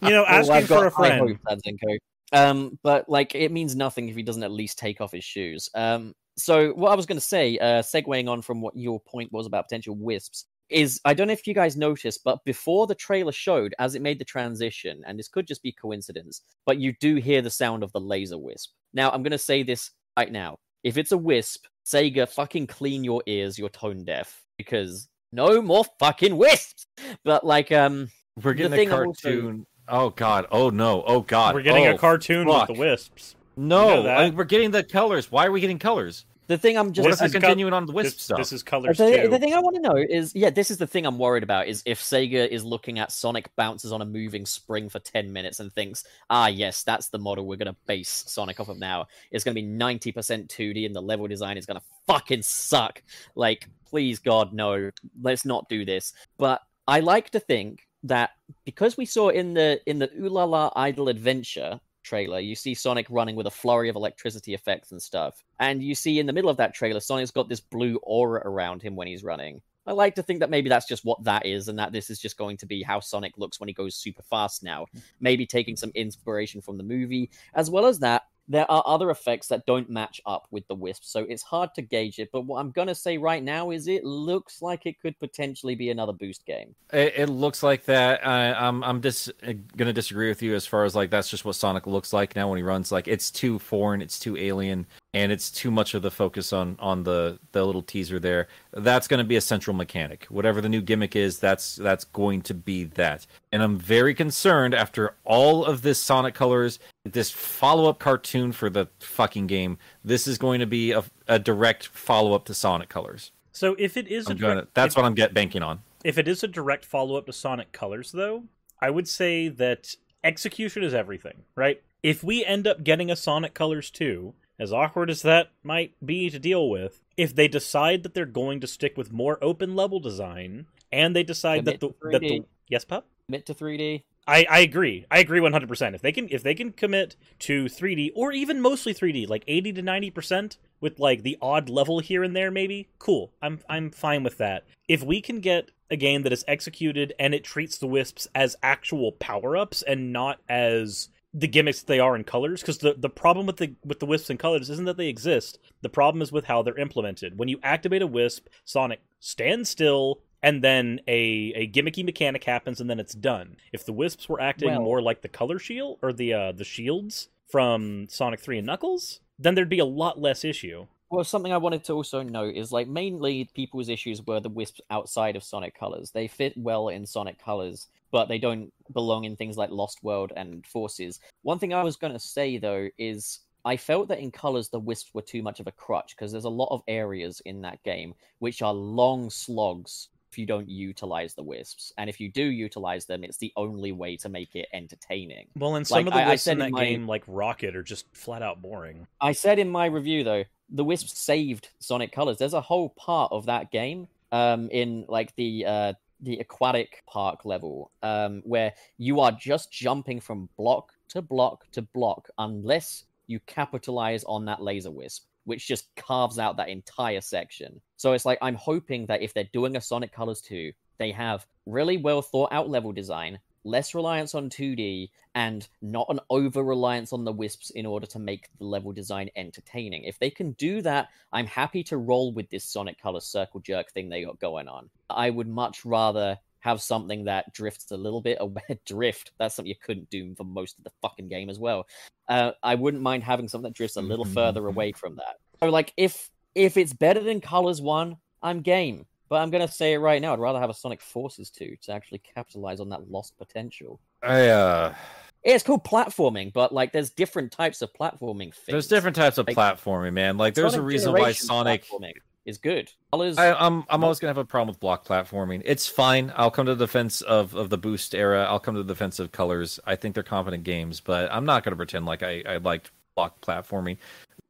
You know, Well, asking I've got for a high friend. hopes, Adzinko. Um, but like, it means nothing if he doesn't at least take off his shoes. Um, so what I was going to say, uh, segueing on from what your point was about potential wisps, is I don't know if you guys noticed, but before the trailer showed, as it made the transition, and this could just be coincidence, but you do hear the sound of the laser wisp. Now, I'm going to say this right now: if it's a wisp, Sega, fucking clean your ears. You're tone deaf because no more fucking wisps. But like, um, We're getting a thing I'm also- cartoon. Oh god. Oh no. Oh god. We're getting oh, a cartoon fuck. with the wisps. No, You know that. I- we're getting the colors. Why are we getting colors? the thing I'm just This if they're co- continuing on the wisp This, stuff? this is colors The, too. the thing I want to know is, yeah, this is the thing I'm worried about is if Sega is looking at Sonic bounces on a moving spring for 10 minutes and thinks, ah, yes, that's the model we're going to base Sonic off of now. It's going to be 90% 2D and the level design is going to fucking suck. Like, please, God, no, let's not do this. But I like to think that because we saw in the in the Ooh La La Idle Adventure trailer, you see Sonic running with a flurry of electricity effects and stuff. And you see in the middle of that trailer, Sonic's got this blue aura around him when he's running. I like to think that maybe that's just what that is, and that this is just going to be how Sonic looks when he goes super fast now. Maybe taking some inspiration from the movie. As well as that, there are other effects that don't match up with the Wisp, so it's hard to gauge it. But what I'm going to say right now is it looks like it could potentially be another boost game. It, it looks like that. I, I'm I'm dis- uh, gonna disagree with you as far as like that's just what Sonic looks like now when he runs. Like it's too foreign, it's too alien, and it's too much of the focus on on the the little teaser there. That's gonna be a central mechanic. Whatever the new gimmick is, that's that's going to be that. And I'm very concerned after all of this Sonic Colors, this follow up cartoon for the fucking game. This is going to be a, a direct follow up to Sonic Colors. so if it is a I'm gonna, direct, that's if, what I'm get banking on. if it is a direct follow up to Sonic Colors, though, I would say that execution is everything, right? If we end up getting a Sonic Colors 2, as awkward as that might be to deal with, if they decide that they're going to stick with more open level design, and they decide that the that the yes, pup. Commit to 3D. I, I agree. I agree 100%. If they can if they can commit to 3D or even mostly 3D, like 80 to 90% with like the odd level here and there maybe, cool. I'm I'm fine with that. If we can get a game that is executed and it treats the wisps as actual power-ups and not as the gimmicks they are in colors because the, the problem with the with the wisps and colors isn't that they exist the problem is with how they're implemented when you activate a wisp sonic stands still and then a, a gimmicky mechanic happens and then it's done if the wisps were acting Well- more like the color shield or the uh, the shields from sonic 3 and knuckles then there'd be a lot less issue Well, something I wanted to also note is like mainly people's issues were the wisps outside of Sonic Colors. They fit well in Sonic Colors, but they don't belong in things like Lost World and Forces. One thing I was going to say though is I felt that in Colors the wisps were too much of a crutch because there's a lot of areas in that game which are long slogs if you don't utilize the wisps, and if you do utilize them, it's the only way to make it entertaining. well and some Like, of the I- I said in that in my- game like rocket are just flat out boring I said in my review though, the Wisps saved Sonic Colors. There's a whole part of that game, um, in like the uh the aquatic park level, um, where you are just jumping from block to block to block unless you capitalize on that laser wisp, which just carves out that entire section. So it's like I'm hoping that if they're doing a Sonic Colors 2, they have really well thought out level design, less reliance on 2D, and not an over reliance on the wisps in order to make the level design entertaining. If they can do that, I'm happy to roll with this Sonic Colors circle jerk thing they got going on. I would much rather have something that drifts a little bit away. Drift, that's something you couldn't do for most of the fucking game as well. Uh, I wouldn't mind having something that drifts a little Mhm, further mhm. away from that. So, like, if if it's better than Colors One, I'm game. But I'm gonna say it right now. I'd rather have a Sonic Forces 2 to actually capitalize on that lost potential. I uh It's called platforming, but like there's different types of platforming things. There's different types of Like, platforming, man. Like there's a reason why Sonic. Is good. Colors, I, I'm I'm always gonna have a problem with block platforming. It's fine. I'll come to the defense of, of the boost era. I'll come to the defense of colors. I think they're competent games, but I'm not gonna pretend like I, I liked block platforming.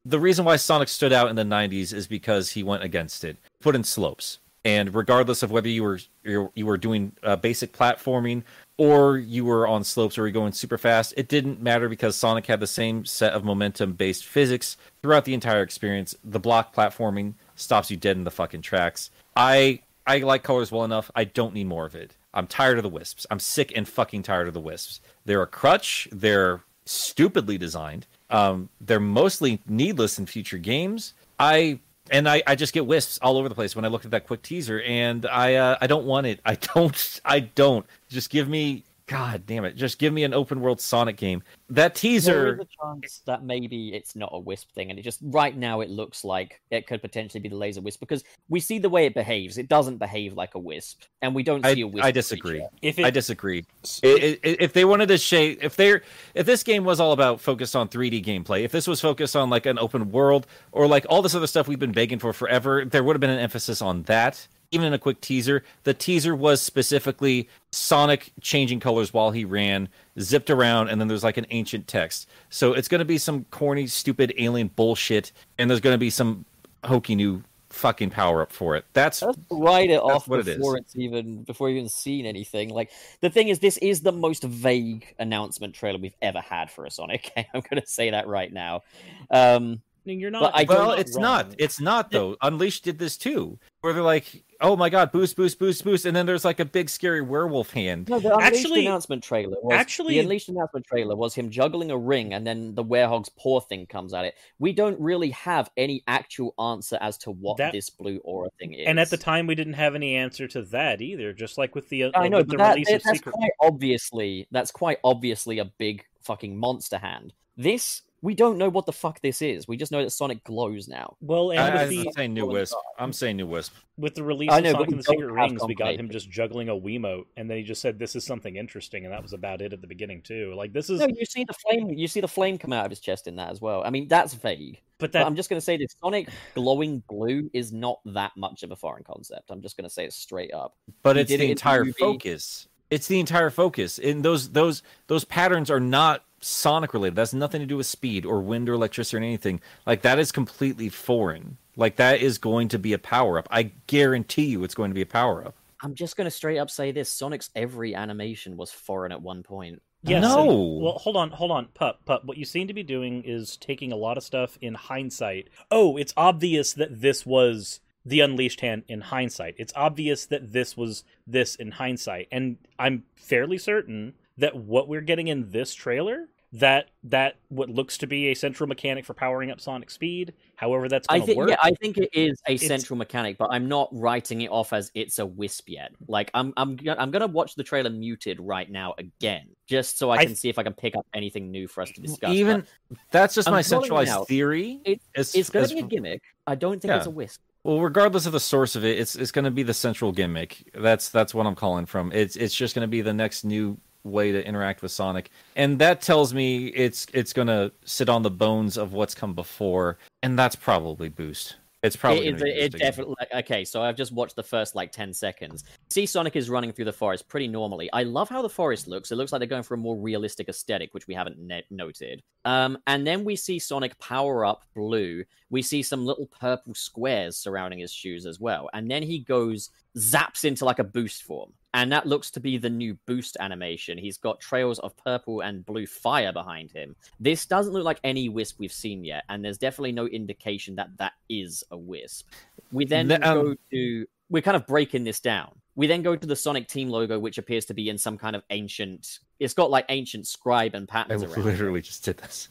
the reason why Sonic stood out in the 90s is because he went against it. Put in slopes. And regardless of whether you were you you were doing uh, basic platforming or you were on slopes or you're going super fast, it didn't matter because Sonic had the same set of momentum based physics throughout the entire experience. The block platforming stops you dead in the fucking tracks. I I like colors well enough. I don't need more of it. I'm tired of the wisps. I'm sick and fucking tired of the wisps. They're a crutch. They're stupidly designed. Um, they're mostly needless in future games. I and I, I just get wisps all over the place when I look at that quick teaser, and I uh, I don't want it. I don't. I don't. Just give me. God damn it! Just give me an open world Sonic game. That teaser. is a chance that maybe it's not a wisp thing, and it just right now it looks like it could potentially be the laser wisp because we see the way it behaves. It doesn't behave like a wisp, and we don't I, see a wisp. I disagree. creature. If it, I disagree. I- I- if they wanted to shape, if they're, if this game was all about focused on 3D gameplay, if this was focused on like an open world or like all this other stuff we've been begging for forever, there would have been an emphasis on that. Even in a quick teaser, the teaser was specifically Sonic changing colors while he ran, zipped around, and then there's like an ancient text. So it's going to be some corny, stupid alien bullshit, and there's going to be some hokey new fucking power up for it. That's Let's write it off what it is. before it's even before you've even seen anything. Like the thing is, this is the most vague announcement trailer we've ever had for a Sonic game. I'm going to say that right now. Um, you're not. But I well, not it's wrong. not. It's not though. Unleashed did this too, where they're like, "Oh my god, boost, boost, boost, boost," and then there's like a big scary werewolf hand. no, the Unleashed Actually- announcement trailer was actually- the Unleashed announcement trailer was him juggling a ring, and then the werehog's paw thing comes at it. We don't really have any actual answer as to what That- this blue aura thing is. And at the time, we didn't have any answer to that either. Just like with the uh, I know, with but the that, release that- of that's Secret. quite obviously that's quite obviously a big fucking monster hand. This we don't know what the fuck this is. We just know that Sonic glows now. Well, and I, I'm the saying new wisp. I'm saying new wisp. with the release I of Sonic and the Secret Rings, we got him just juggling a Wiimote, and then he just said, "This is something interesting," and that was about it at the beginning too. Like this is, No, you see the flame. You see the flame come out of his chest in that as well. I mean, that's vague. but But I'm just going to say this: Sonic glowing blue is not that much of a foreign concept. I'm just going to say it straight up. But He it's the it in the entire movie. focus. It's the entire focus. And those those those patterns are not Sonic related. That's nothing to do with speed or wind or electricity or anything. Like that is completely foreign. Like that is going to be a power up. I guarantee you, it's going to be a power up. I'm just going to straight up say this: Sonic's every animation was foreign at one point. Yes. No. and- well, hold on, hold on, pup, pup. What you seem to be doing is taking a lot of stuff in hindsight. Oh, it's obvious that this was the Unleashed Hand in hindsight. It's obvious that this was this in hindsight, and I'm fairly certain that what we're getting in this trailer. That that what looks to be a central mechanic for powering up Sonic speed, however that's I going to think work. yeah, I think it is a It's- central mechanic, but I'm not writing it off as it's a wisp yet. Like I'm I'm I'm gonna watch the trailer muted right now again, just so I I- can see if I can pick up anything new for us to discuss. Even But that's just I'm my calling centralized out. theory. It- As- it's gonna be a gimmick. I don't think it's a wisp. Well, regardless of the source of it, it's it's going to be the central gimmick. That's that's what I'm calling from. It's it's just going to be the next new way to interact with Sonic, and that tells me it's it's going to sit on the bones of what's come before, and that's probably Boost. It's probably it, it, it definitely okay. So I've just watched the first like ten seconds. See, Sonic is running through the forest pretty normally. I love how the forest looks. It looks like they're going for a more realistic aesthetic, which we haven't ne- noted. Um, and then we see Sonic power up blue. We see some little purple squares surrounding his shoes as well. And then he goes zaps into like a boost form. And that looks to be the new boost animation. He's got trails of purple and blue fire behind him. This doesn't look like any wisp we've seen yet, and there's definitely no indication that that is a wisp. We then um, go to we're kind of breaking this down. We then go to the Sonic Team logo, which appears to be in some kind of ancient. It's got like ancient scribe and I patterns around. it. literally just did this.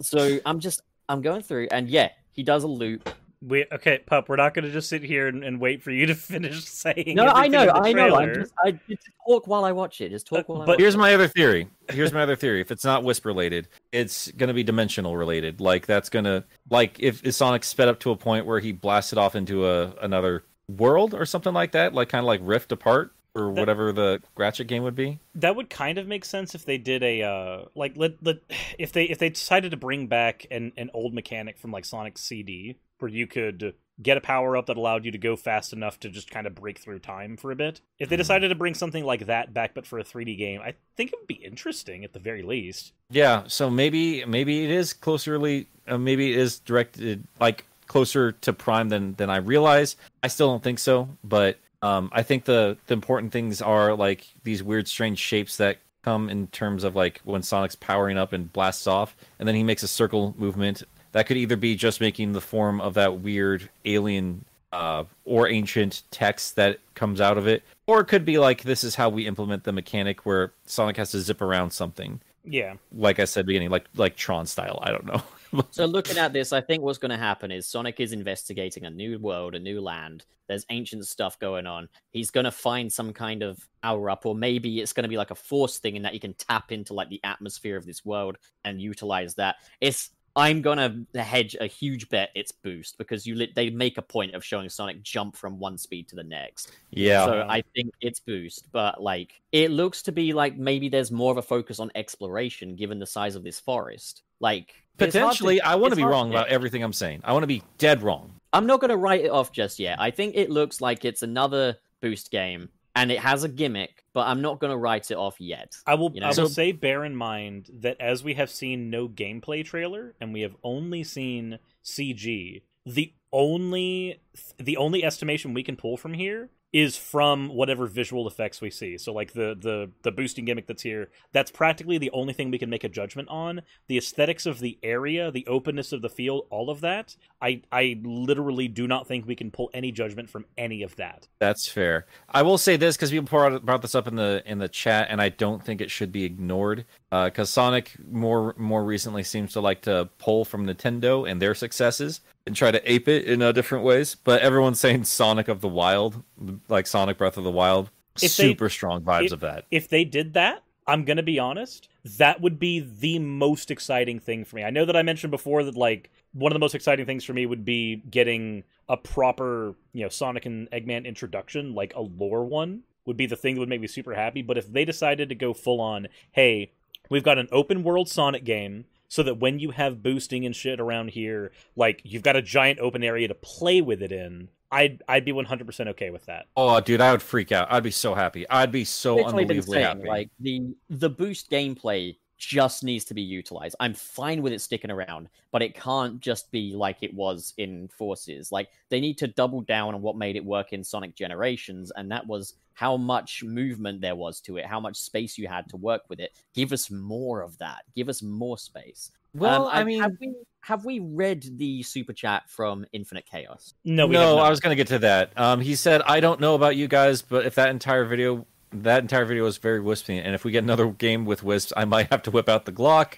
So I'm just I'm going through, and yeah, he does a loop. We okay, pup. We're not going to just sit here and, and wait for you to finish saying. No, I know, I know. I'm just I just talk while I watch it. Just talk Uh, while I but watch Here's it. my other theory. Here's my other theory. If it's not Wisp related, it's gonna be dimensional related. Like that's gonna like if, if Sonic sped up to a point where he blasted off into a another world or something like that, like kind of like Rift Apart or That- whatever the Ratchet game would be. that would kind of make sense if they did a uh like let, let if they if they decided to bring back an an old mechanic from like Sonic CD where you could get a power up that allowed you to go fast enough to just kind of break through time for a bit. If they decided to bring something like that back, but for a 3D game, I think it would be interesting at the very least. Yeah, so maybe maybe it is closerly, uh, maybe it is directed like closer to Prime than than I realize. I still don't think so, but um, I think the the important things are like these weird, strange shapes that come in terms of like when Sonic's powering up and blasts off, and then he makes a circle movement. That could either be just making the form of that weird alien uh, or ancient text that comes out of it, or it could be like this is how we implement the mechanic where Sonic has to zip around something. Yeah. Like I said, beginning like like Tron style. I don't know. So looking at this, I think what's going to happen is Sonic is investigating a new world, a new land. There's ancient stuff going on. He's going to find some kind of power up, or maybe it's going to be like a force thing in that he can tap into like the atmosphere of this world and utilize that. It's I'm gonna hedge a huge bet it's boost because you lit they make a point of showing Sonic jump from one speed to the next. yeah. So I think it's boost, but like it looks to be like maybe there's more of a focus on exploration given the size of this forest. Like hard to- Potentially, I want to be wrong to- about everything I'm saying. I want to be dead wrong. I'm not to write it off just yet. I think it looks like it's another boost game and it has a gimmick, but I'm not going to write it off yet. I will. You know? I will say, bear in mind that as we have seen no gameplay trailer and we have only seen CG, the only the only estimation we can pull from here is from whatever visual effects we see. So like the the the boosting gimmick that's here, that's practically the only thing we can make a judgment on. The aesthetics of the area, the openness of the field, all of that, I I literally do not think we can pull any judgment from any of that. That's fair. I will say this because people brought, this up in the in the chat, and I don't think it should be ignored. Uh, because Sonic more more recently seems to like to pull from Nintendo and their successes and try to ape it in uh, different ways. But everyone's saying Sonic of the Wild, like Sonic Breath of the Wild, If they- super strong vibes if- of that. if they did that, I'm gonna be honest, that would be the most exciting thing for me. I know that I mentioned before that like one of the most exciting things for me would be getting a proper, you know, Sonic and Eggman introduction, like a lore one would be the thing that would make me super happy. But if they decided to go full on, hey, we've got an open world Sonic game. So that when you have boosting and shit around here, like you've got a giant open area to play with it in, I'd I'd be 100% okay with that. Oh, dude, I would freak out. I'd be so happy. I'd be so Literally unbelievably saying, happy. like the the boost gameplay just needs to be utilized. I'm fine with it sticking around, but it can't just be like it was in Forces. Like they need to double down on what made it work in Sonic Generations, and that was how much movement there was to it, how much space you had to work with it. Give us more of that. Give us more space. well, Um, I mean, have we have we read the super chat from Infinite Chaos? No, we no. I was going to get to that. Um, he said, "I don't know about you guys, but if that entire video, that entire video was very wispy, and if we get another game with wisps, I might have to whip out the Glock."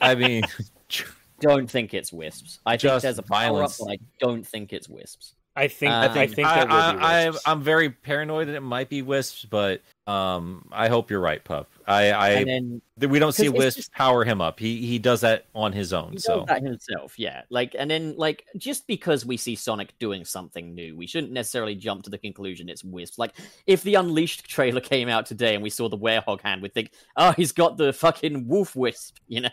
I mean, Don't think it's wisps. I think Just there's a power up, violence. but I don't think it's wisps. I think Uh, I think, I, there will be I. I, am very paranoid that it might be wisps, but um, I hope you're right, pup. I, I and then we don't see Wisp just- power him up. He he does that on his own. he so does that himself, yeah. Like, and then like just because we see Sonic doing something new, we shouldn't necessarily jump to the conclusion it's Wisp. Like, if the Unleashed trailer came out today and we saw the werehog hand, we'd think, oh, he's got the fucking wolf wisp, you know?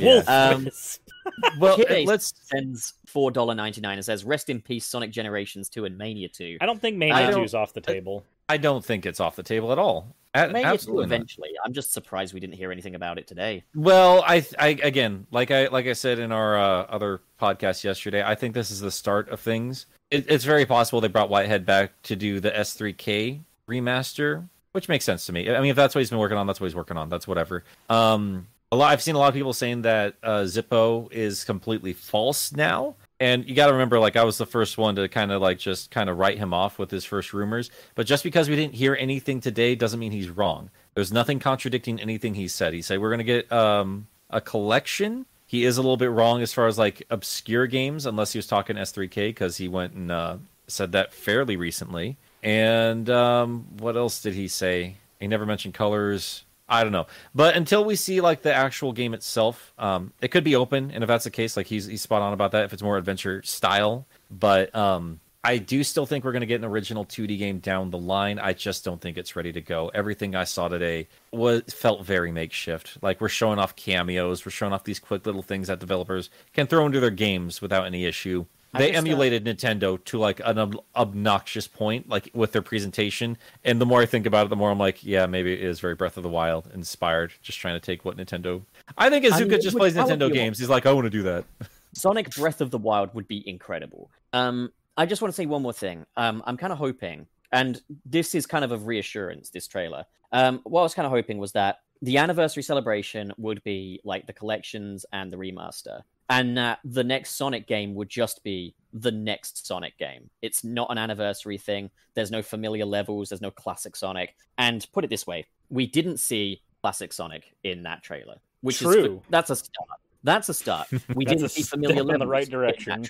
Wolf Um, wisp. well, Kid let's sends four dollar ninety nine and says, "Rest in peace, Sonic Generations two and Mania two. I don't think Mania don't- 2 is off the table. I don't think it's off the table at all. A- two absolutely not. eventually. I'm just surprised we didn't hear anything about it today. Well, I, I again, like I like I said in our uh, other podcast yesterday, I think this is the start of things. It, it's very possible they brought Whitehead back to do the S3K remaster, which makes sense to me. I mean, if that's what he's been working on, that's what he's working on. That's whatever. Um, a lot. I've seen a lot of people saying that uh, Zippo is completely false now. And you got to remember, like I was the first one to kind of like just kind of write him off with his first rumors. But just because we didn't hear anything today doesn't mean he's wrong. There's nothing contradicting anything he said. He said we're gonna get um, a collection. He is a little bit wrong as far as like obscure games, unless he was talking S3K because he went and uh, said that fairly recently. And um, what else did he say? He never mentioned colors. I don't know. But until we see like the actual game itself, um, it could be open. And if that's the case, like he's he's spot on about that. If it's more adventure style, but um, I do still think we're going to get an original 2D game down the line. I just don't think it's ready to go. Everything I saw today was felt very makeshift. Like we're showing off cameos, we're showing off these quick little things that developers can throw into their games without any issue. They just, uh, emulated Nintendo to like an ob- obnoxious point, like with their presentation. And the more I think about it, the more I'm like, yeah, maybe it is very Breath of the Wild inspired, just trying to take what Nintendo. I think I mean, just plays Nintendo games. He's like, I want to do that. Sonic Breath of the Wild would be incredible. Um, I just want to say one more thing. Um, I'm kind of hoping, and this is kind of a reassurance. This trailer. Um, what I was kind of hoping was that the anniversary celebration would be like the collections and the remaster, and that the next Sonic game would just be the next Sonic game. It's not an anniversary thing. There's no familiar levels. There's no classic Sonic. And put it this way, we didn't see classic Sonic in that trailer, which is True. that's a start. That's a start. We didn't see step familiar in the levels right in that direction.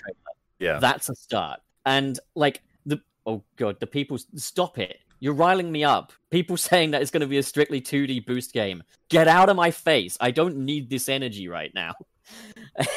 Yeah. That's a start. And like the oh god, the people stop it. You're riling me up. People saying that it's going to be a strictly 2D boost game. Get out of my face. I don't need this energy right now.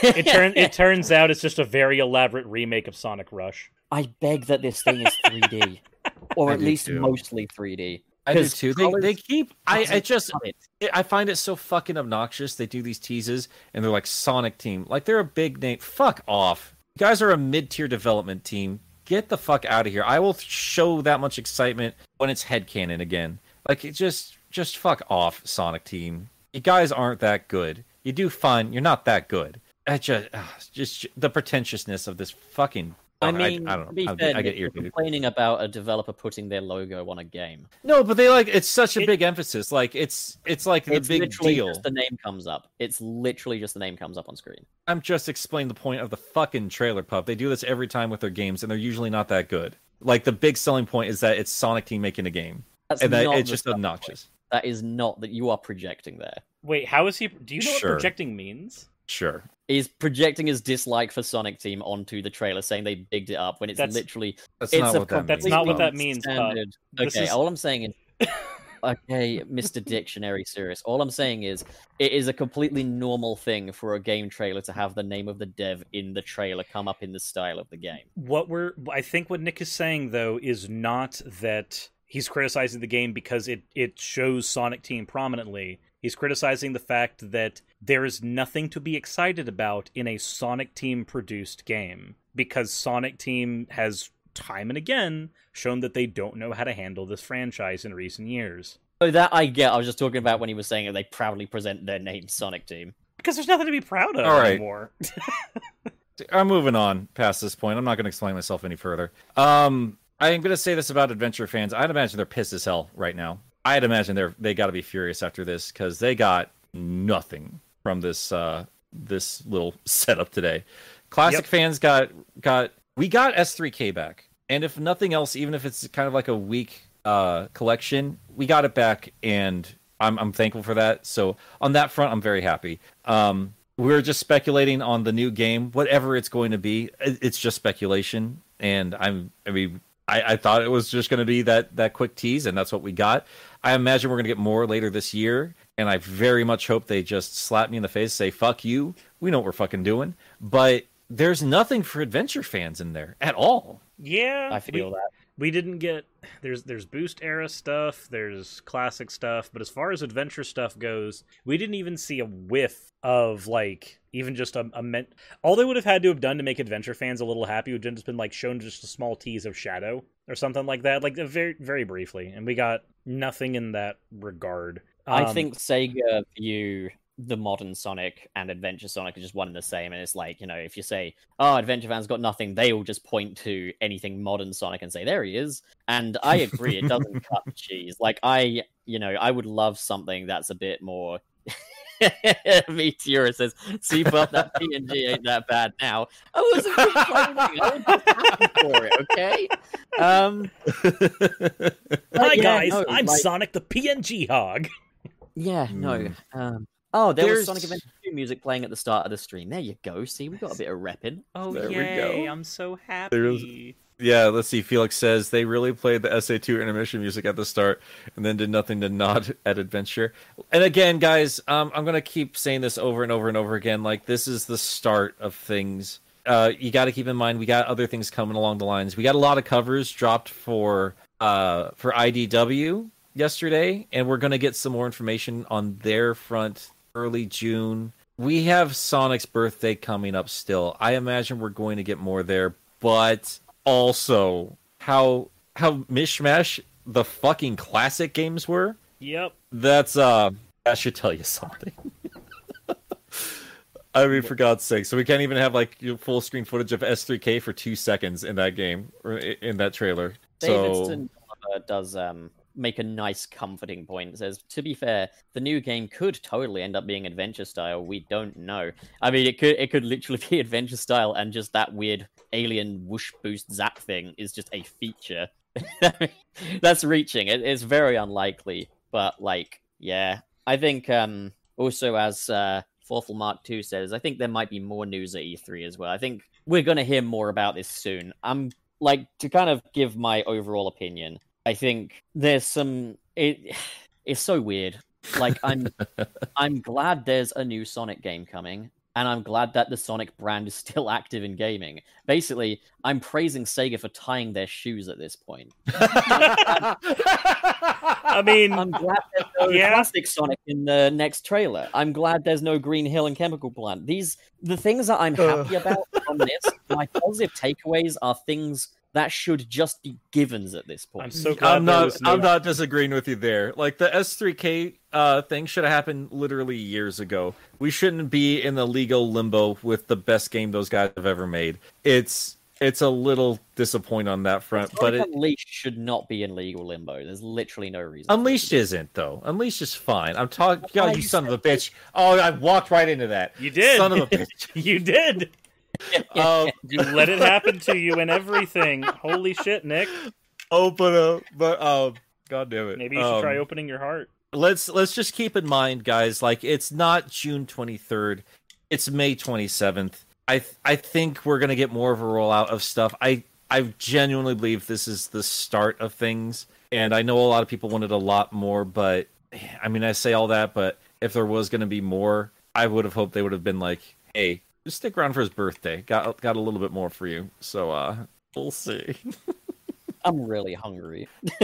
It turn it turns out it's just a very elaborate remake of Sonic Rush. I beg that this thing is 3D, or I at least too. mostly 3D. I do 'Cause too. They, they keep. I, I just. it. I find it so fucking obnoxious. They do these teases and they're like Sonic Team. Like they're a big name. Fuck off. You guys are a mid tier development team. Get the fuck out of here. I will show that much excitement when it's headcanon again. Like it just just fuck off, Sonic Team. You guys aren't that good. You do fun, you're not that good. I just ugh, just the pretentiousness of this fucking I mean, I, don't to be know. I, fair, I get irritated. complaining about a developer putting their logo on a game. No, but they like it's such a It- big emphasis. Like it's it's like the it's big literally deal. just the name comes up. It's literally just the name comes up on screen. I'm just explaining the point of the fucking trailer pup. They do this every time with their games, and they're usually not that good. Like the big selling point is that it's Sonic Team making a game, That's and that it's just selling point. obnoxious. That is not that you are projecting there. Wait, how is he? Do you know Sure. what projecting means? Sure, Is projecting his dislike for Sonic Team onto the trailer, saying they bigged it up when it's That's- literally that's it's not a what that That's means. not what that means, standard. This Okay, is- all I'm saying is, okay, Mr. Dictionary, serious. All I'm saying is, it is a completely normal thing for a game trailer to have the name of the dev in the trailer come up in the style of the game. What we're I think what Nick is saying though is not that he's criticizing the game because it it shows Sonic Team prominently. He's criticizing the fact that there is nothing to be excited about in a Sonic Team produced game because Sonic Team has time and again shown that they don't know how to handle this franchise in recent years. So that I get. I was just talking about when he was saying that they proudly present their name Sonic Team. Because there's nothing to be proud of All right. anymore. I'm moving on past this point. I'm not going to explain myself any further. Um, I'm going to say this about adventure fans. I'd imagine they're pissed as hell right now. I'd imagine they're they got to be furious after this because they got nothing from this uh this little setup today. Classic Yep. fans got got we got S3K back, and if nothing else, even if it's kind of like a weak uh collection, we got it back, and I'm I'm thankful for that. So on that front, I'm very happy. Um, we're just speculating on the new game, whatever it's going to be. It's just speculation, and I'm. I mean, I, I thought it was just going to be that that quick tease, and that's what we got. I imagine we're going to get more later this year, and I very much hope they just slap me in the face, say "fuck you." We know what we're fucking doing, but there's nothing for adventure fans in there at all. yeah, I feel we- that. We didn't get there's there's boost era stuff there's classic stuff but as far as adventure stuff goes we didn't even see a whiff of like even just a, a men- all they would have had to have done to make adventure fans a little happy would have just been like shown just a small tease of shadow or something like that like very very briefly and we got nothing in that regard. I Um, think Sega view the modern Sonic and Adventure Sonic are just one and the same. And it's like, you know, if you say, oh, Adventure fans got nothing, they will just point to anything modern Sonic and say, there he is. And I agree, it doesn't cut the cheese. Like, I, you know, I would love something that's a bit more. Meteor says, see, but that PNG ain't that bad now. I wasn't complaining. I was happy for it, okay? Um, hi yeah, guys no, i'm like- sonic the png hog Yeah, no. Hmm. Um, oh, there There's- was Sonic Adventure 2 music playing at the start of the stream. There you go. See, we got a bit of repping. oh There we go. i'm so There's- happy Yeah, let's see. Felix says they really played the SA2 intermission music at the start and then did nothing to nod at adventure. And again, guys, um, I'm going to keep saying this over and over and over again. Like, this is the start of things. Uh, you got to keep in mind, we got other things coming along the lines. We got a lot of covers dropped for uh, for IDW yesterday, and we're going to get some more information on their front early June. we have Sonic's birthday coming up still. I imagine we're going to get more there, but also how how mishmash the fucking classic games were. Yep. That's uh that should tell you something. I mean, for God's sake! So we can't even have like you full screen footage of S3K for two seconds in that game or in that trailer. Davidson So uh, does um, make a nice, comforting point. Says, to be fair, the new game could totally end up being adventure style. We don't know. I mean, it could it could literally be adventure style, and just that weird alien whoosh boost zap thing is just a feature. That's reaching. It, it's very unlikely, but like, yeah, I think um, also as uh, Forthful Mark Two says, I think there might be more news at E3 as well. I think we're gonna hear more about this soon. I'm like to kind of give my overall opinion. I think there's some it it's so weird. Like I'm I'm glad there's a new Sonic game coming and I'm glad that the Sonic brand is still active in gaming. Basically, I'm praising Sega for tying their shoes at this point. I mean, I'm glad there's no Yeah. classic Sonic in the next trailer. I'm glad there's no Green Hill and Chemical Plant. These the things that I'm happy about from this. My positive takeaways are things that should just be givens at this point. I'm so glad I'm not. no- I'm not disagreeing with you there. Like the S3K uh, thing should have happened literally years ago. We shouldn't be in the legal limbo with the best game those guys have ever made. It's it's a little disappointing on that front, but Sonic it, Unleashed should not be in legal limbo. There's literally no reason. for it to Unleashed be. isn't though. Unleashed is fine. I'm talking. Why God, you you son of a bitch! Oh, I walked right into that. You did. son of a bitch. you did. Um, You let it happen to you and everything. Holy shit, Nick. Open uh, but um, God damn it. Maybe you should Um, try opening your heart. let's let's just keep in mind guys like it's not june 23rd it's may 27th i th- i think we're gonna get more of a rollout of stuff i i genuinely believe this is the start of things and i know a lot of people wanted a lot more but i mean i say all that but if there was gonna be more i would have hoped they would have been like hey just stick around for his birthday got got a little bit more for you so uh we'll see I'm really hungry.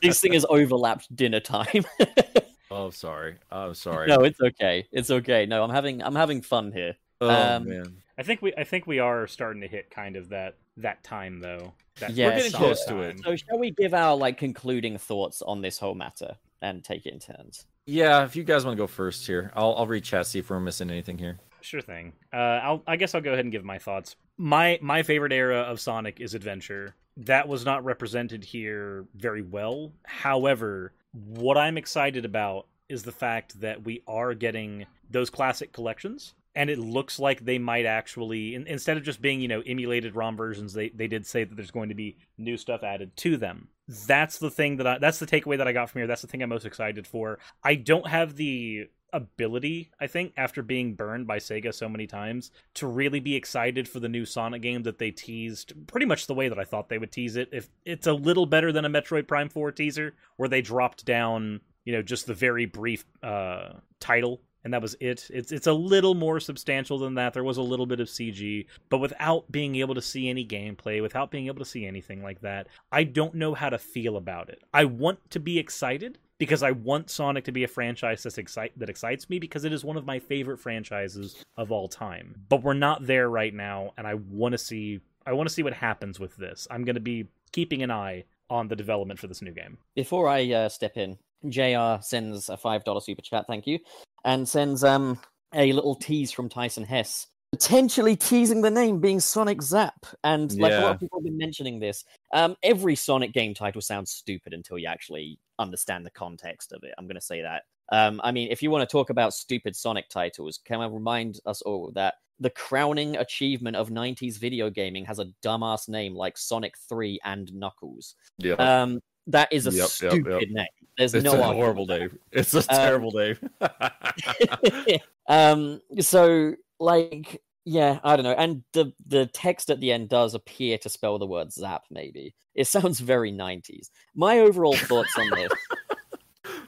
This thing has overlapped dinner time. oh sorry i'm sorry no, it's okay. It's okay. No, I'm having I'm having fun here. oh um, man I think we I think we are starting to hit kind of that that time though. That Yeah, we're getting so- close to it So shall we give our like concluding thoughts on this whole matter and take it in turns? Yeah, if you guys want to go first here, I'll I'll read chat see if we're missing anything here. Sure thing. Uh, I'll, I guess I'll go ahead and give my thoughts. My my favorite era of Sonic is adventure. That was not represented here very well. However, what I'm excited about is the fact that we are getting those classic collections, and it looks like they might actually, in, instead of just being you know emulated ROM versions, they they did say that there's going to be new stuff added to them. That's the thing that I that's the takeaway that I got from here. That's the thing I'm most excited for. I don't have the ability, I think, after being burned by Sega so many times, to really be excited for the new Sonic game that they teased pretty much the way that I thought they would tease it. If it's a little better than a Metroid Prime 4 teaser, where they dropped down, you know, just the very brief uh title and that was it. It's it's a little more substantial than that. There was a little bit of CG, but without being able to see any gameplay, without being able to see anything like that, I don't know how to feel about it. I want to be excited because I want Sonic to be a franchise excite that excites me because it is one of my favorite franchises of all time. But we're not there right now, and I want to see I want to see what happens with this. I'm going to be keeping an eye on the development for this new game. Before I uh, step in, JR sends a five dollar super chat, thank you, and sends um a little tease from Tyson Hesse, potentially teasing the name being Sonic Zap. And like a lot of people have been mentioning this, um, every Sonic game title sounds stupid until you actually understand the context of it. I'm going to say that. Um, I mean, if you want to talk about stupid Sonic titles, can I remind us all that the crowning achievement of 90s video gaming has a dumbass name like Sonic 3 and Knuckles? Yeah, Um, that is a Yep, yep, stupid yep. name. There's it's no a horrible with name. It's a terrible name. um, so like, yeah, I don't know. And the the text at the end does appear to spell the word zap. Maybe it sounds very 90s. My overall thoughts on this.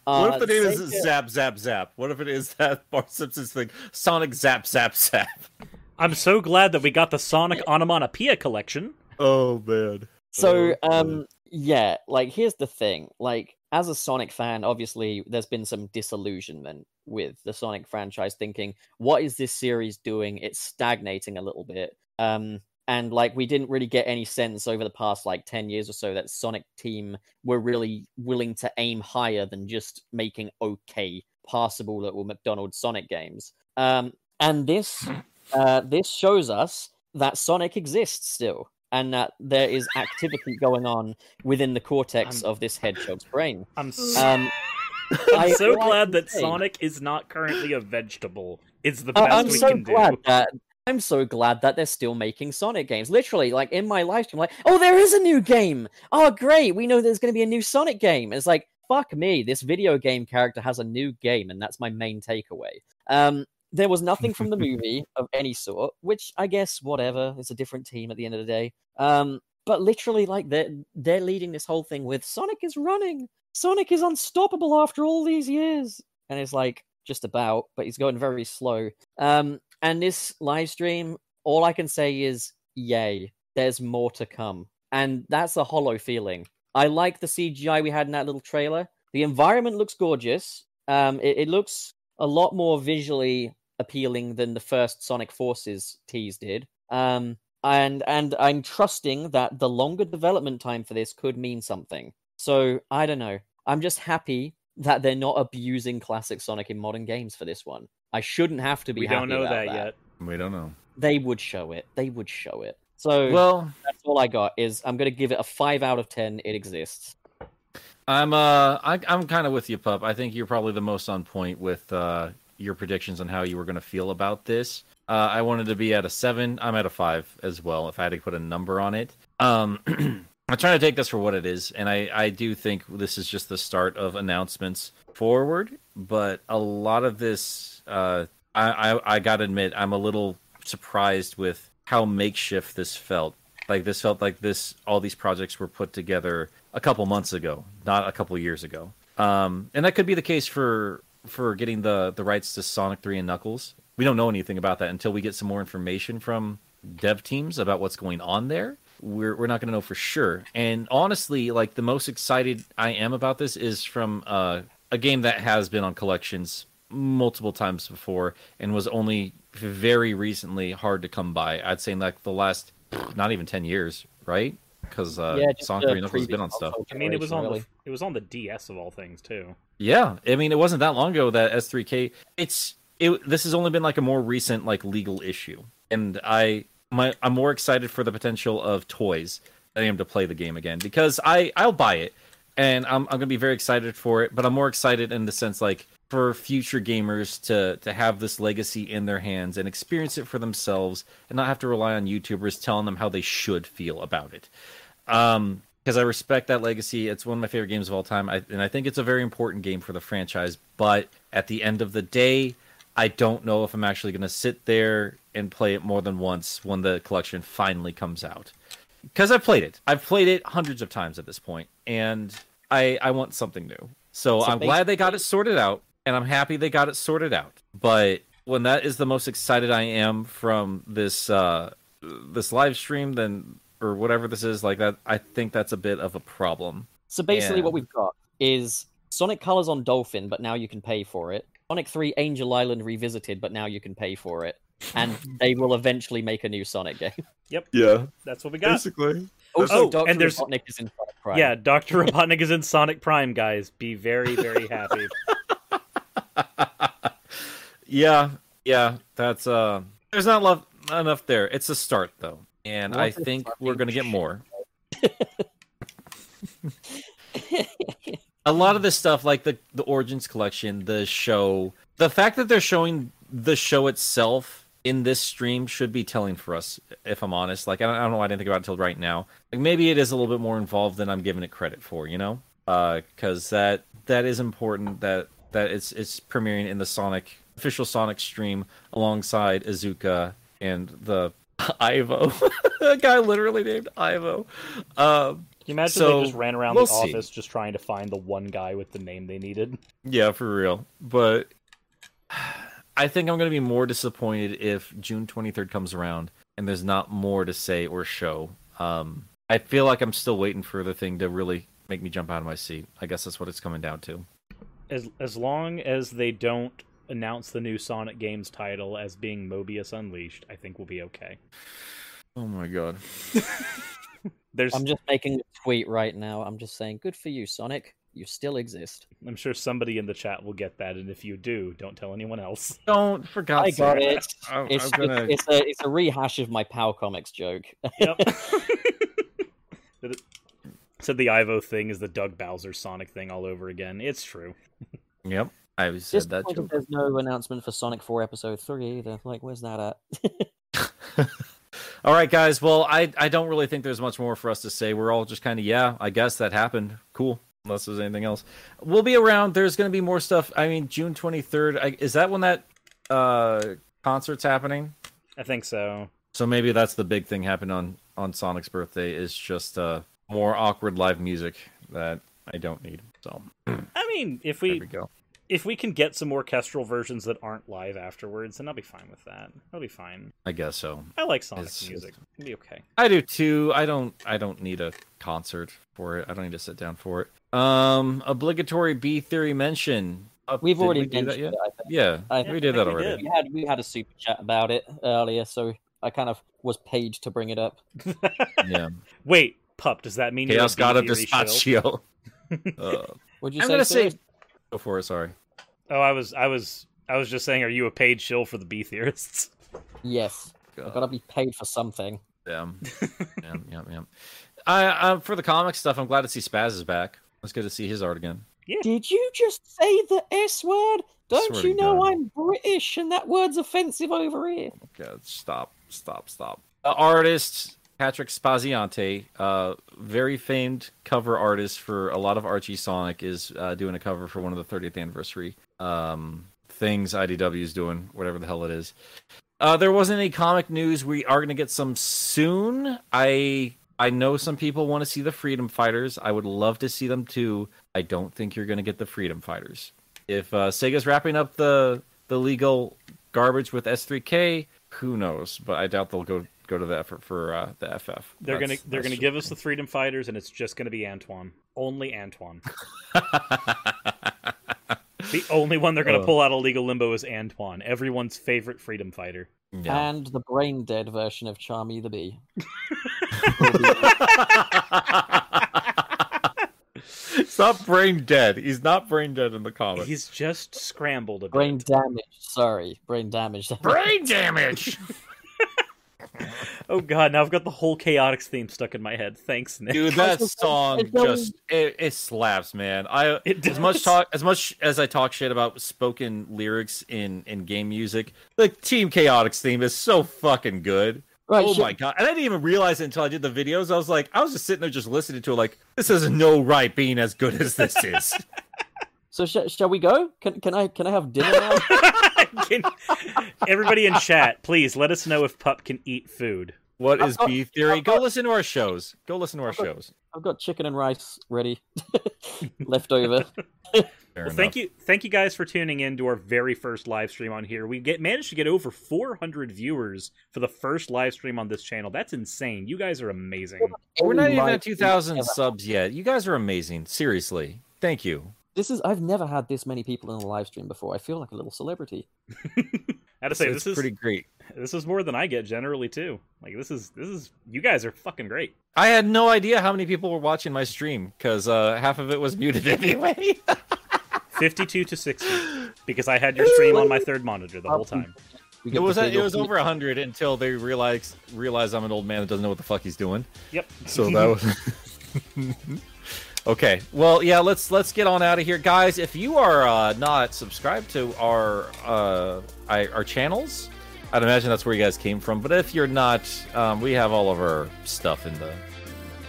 what if the name is Sega- Zap Zap Zap? What if it is that Bart Simpson's thing? Sonic Zap Zap Zap. I'm so glad that we got the Sonic Onomatopoeia collection. Oh man. So, Oh, um, yeah, like here's the thing. Like, as a Sonic fan, obviously there's been some disillusionment. with the Sonic franchise, thinking, "What is this series doing? It's stagnating a little bit." Um, and like we didn't really get any sense over the past like 10 years or so that sonic team were really willing to aim higher than just making okay passable little mcdonald's sonic games um, and this uh, this shows us that sonic exists still and that there is activity going on within the cortex I'm- of this hedgehog's brain I'm so, um, I'm so glad that say- Sonic is not currently a vegetable. It's the best I'm we so can glad do. that I'm so glad that they're still making Sonic games. Literally, like in my live stream, like, oh, there is a new game. Oh, great! We know there's going to be a new Sonic game. It's like, fuck me, this video game character has a new game, and that's my main takeaway. Um, there was nothing from the movie of any sort, which I guess whatever. It's a different team at the end of the day. Um, but literally, like they're they're leading this whole thing with Sonic is running. Sonic is unstoppable after all these years, and it's like just about, but he's going very slow. Um, and this live stream, all I can say is, yay, there's more to come. And that's a hollow feeling. I like the CGI we had in that little trailer. The environment looks gorgeous. Um, it, it looks a lot more visually appealing than the first Sonic Forces tease did. Um, and and I'm trusting that the longer development time for this could mean something. So I don't know. I'm just happy that they're not abusing classic Sonic in modern games for this one. I shouldn't have to be We happy don't know about that, yet. We don't know. They would show it. They would show it. So Well, that's all I got. Is I'm gonna give it a five out of ten. It exists. I'm uh I, I'm kind of with you, pup. I think you're probably the most on point with uh your predictions on how you were going to feel about this. Uh, I wanted to be at a seven. I'm at a five as well. If I had to put a number on it, um, I'm trying to take this for what it is, and I I do think this is just the start of announcements forward. But a lot of this, uh, I I, I gotta admit, I'm a little surprised with how makeshift this felt. Like this felt like this all these projects were put together a couple months ago, not a couple years ago. Um, and that could be the case for for getting the the rights to Sonic 3 and Knuckles. We don't know anything about that until we get some more information from dev teams about what's going on there. We're we're not going to know for sure. And honestly, like the most excited I am about this is from uh, a game that has been on collections multiple times before and was only very recently hard to come by. I'd say in like the last not even 10 years, right? Because uh, yeah, Sonic 3 and Knuckles has been on stuff. I mean, it was on generation, the it was on the DS of all things too. Yeah, I mean, it wasn't that long ago that S3K. It's it. This has only been like a more recent like legal issue, and I my I'm more excited for the potential of toys than I am to play the game again because I I'll buy it, and I'm I'm gonna be very excited for it. But I'm more excited in the sense like for future gamers to to have this legacy in their hands and experience it for themselves and not have to rely on YouTubers telling them how they should feel about it. Um, because I respect that legacy. It's one of my favorite games of all time, I, and I think it's a very important game for the franchise. But at the end of the day, I don't know if I'm actually going to sit there and play it more than once when the collection finally comes out. Because I've played it, I've played it hundreds of times at this point, and I I want something new. So, So I'm glad they got it sorted out, and I'm happy they got it sorted out. But when that is the most excited I am from this uh, this live stream, then or whatever this is like that, I think that's a bit of a problem. So basically, Yeah. what we've got is Sonic Colors on Dolphin, but now you can pay for it. Sonic 3 Angel Island Revisited, but now you can pay for it. And they will eventually make a new Sonic game. Yep yeah, That's what we got. basically. Also, Oh, Dr. and there's- Robotnik is in Sonic Prime. Yeah, Doctor Robotnik is in Sonic Prime, guys. Be very very happy. Yeah, yeah, that's uh, there's not love enough there. It's a start though, and I think we're gonna get more. a lot of this stuff, like the the Origins collection, the show, the fact that they're showing the show itself in this stream should be telling for us. If I'm honest, like I don't, I don't know why I didn't think about it until right now. Like maybe it is a little bit more involved than I'm giving it credit for, you know? Uh, because that that is important. That that it's it's premiering in the Sonic official Sonic stream alongside Iizuka and the Ivo, a guy literally named Ivo. Um, Can you imagine So, they just ran around we'll the see. office just trying to find the one guy with the name they needed? Yeah, for real. But I think I'm going to be more disappointed if June 23rd comes around and there's not more to say or show. Um, I feel like I'm still waiting for the thing to really make me jump out of my seat. I guess that's what it's coming down to. As as long as they don't announce the new Sonic games title as being Mobius Unleashed, I think we'll be okay. Oh my god. There's, I'm just making a tweet right now. I'm just saying, good for you, Sonic. You still exist. I'm sure somebody in the chat will get that, and if you do, don't tell anyone else. Don't forget. I got sake. it. I'm, It's, I'm gonna. it's, it's a it's a rehash of my Pow Comics joke. Yep. Said the Ivo thing is the Doug Bowser Sonic thing all over again. It's true. Yep. I said that joke. There's no announcement for Sonic 4 Episode 3 either. Like, where's that at? All right, guys. Well, I I don't really think there's much more for us to say. We're all just kind of yeah. I guess that happened. Cool. Unless there's anything else, we'll be around. There's going to be more stuff. I mean, June 23rd. I, is that when that uh concert's happening? I think so. So maybe that's the big thing happened on on Sonic's birthday is just uh more awkward live music that I don't need. So I mean, if we we go. If we can get some orchestral versions that aren't live afterwards, then I'll be fine with that. I'll be fine. I guess so. I like Sonic It's- music. It'll be okay. I do too. I don't. I don't need a concert for it. I don't need to sit down for it. Um, obligatory B theory mention. Uh, We've already we do that mentioned yet? it, I think. Yeah, I we think did that we already. did. We had we had a super chat about it earlier, so I kind of was paid to bring it up. Yeah, Wait, pup, does that mean you're chaos a god of B-Theory? Dispatchio. uh, Would you I'm say? gonna Cirrus? say. Go for it. Sorry. Oh, I was I was I was just saying, are you a paid shill for the B theorists? yes. I've got to be paid for something. Yeah. yeah, yeah, yeah. I, uh, for the comic stuff, I'm glad to see Spaz is back. It's good to see his art again. Yeah. Did you just say the S word? Don't you know God. I'm British and that word's offensive over here? God, stop, stop, stop. Uh, artist Patrick Spaziante, uh, very famed cover artist for a lot of Archie Sonic, is uh, doing a cover for one of the 30th anniversary um, things IDW is doing, whatever the hell it is. Uh, there wasn't any comic news. We are going to get some soon. I I know some people want to see the Freedom Fighters. I would love to see them too. I don't think you're going to get the Freedom Fighters. If uh, Sega's wrapping up the the legal garbage with S3K, who knows? But I doubt they'll go go to the effort for uh, the FF. They're gonna they're gonna give us the Freedom Fighters, and it's just gonna be Antoine. Only Antoine. the only one they're gonna Uh. pull out of legal limbo is Antoine, everyone's favorite freedom fighter. Yeah. And the brain dead version of Charmy the Bee. Stop brain dead. He's not brain dead in the comic. He's just scrambled a bit. Brain damage. Sorry, brain damage. brain damage. Oh god, now I've got the whole Chaotix theme stuck in my head. Thanks, Nick. Dude, that song just it, it slaps, man. I It as much talk as much as I talk shit about spoken lyrics in in game music, the Team Chaotix theme is so fucking good. Right, oh sh- my god! And I didn't even realize it until I did the videos. I was like, I was just sitting there just listening to it, like this has no right being as good as this is. So sh- shall we go? Can can I can I have dinner now? Can- Everybody in chat, please let us know if Pup can eat food. what is got- B theory? I've Go listen to our shows. Go listen to our got- shows. I've got chicken and rice ready, left over. Well, thank you, thank you guys for tuning in to our very first live stream on here. We get managed to get over 400 viewers for the first live stream on this channel. That's insane. You guys are amazing. We're not oh even at 2,000 subs yet. You guys are amazing. Seriously. Thank you. This is I've never had this many people in a live stream before. I feel like a little celebrity. I have to say, it's this is pretty great. this is more than I get generally too. Like this is this is you guys are fucking great. I had no idea how many people were watching my stream because uh, half of it was muted anyway. 52 to 60 because I had your stream on my third monitor the whole time. It was it was your- over 100 until they realized realized I'm an old man that doesn't know what the fuck he's doing. Yep. So that was Okay. Well, yeah, let's let's get on out of here, guys. If you are uh, not subscribed to our uh, our channels, I'd imagine that's where you guys came from. But if you're not, um, we have all of our stuff in the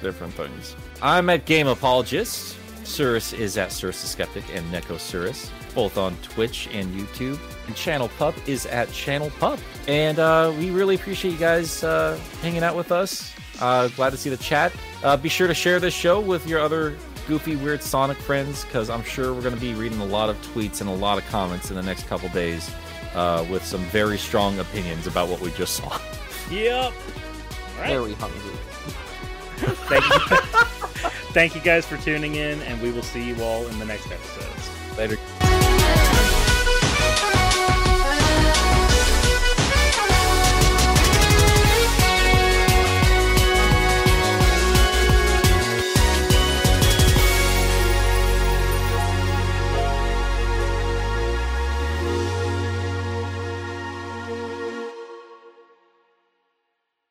different things. I'm at Game Apologist. Cirrus is at Cirrus the Skeptic and Neko Cirrus, both on Twitch and YouTube. And Channel Pup is at Channel Pup. And uh, we really appreciate you guys uh, hanging out with us. Uh, glad to see the chat. Uh, be sure to share this show with your other goofy, weird Sonic friends, because I'm sure we're going to be reading a lot of tweets and a lot of comments in the next couple days uh, with some very strong opinions about what we just saw. Yep. All right. very hungry. Thank you. Thank you guys for tuning in and we will see you all in the next episodes. Later.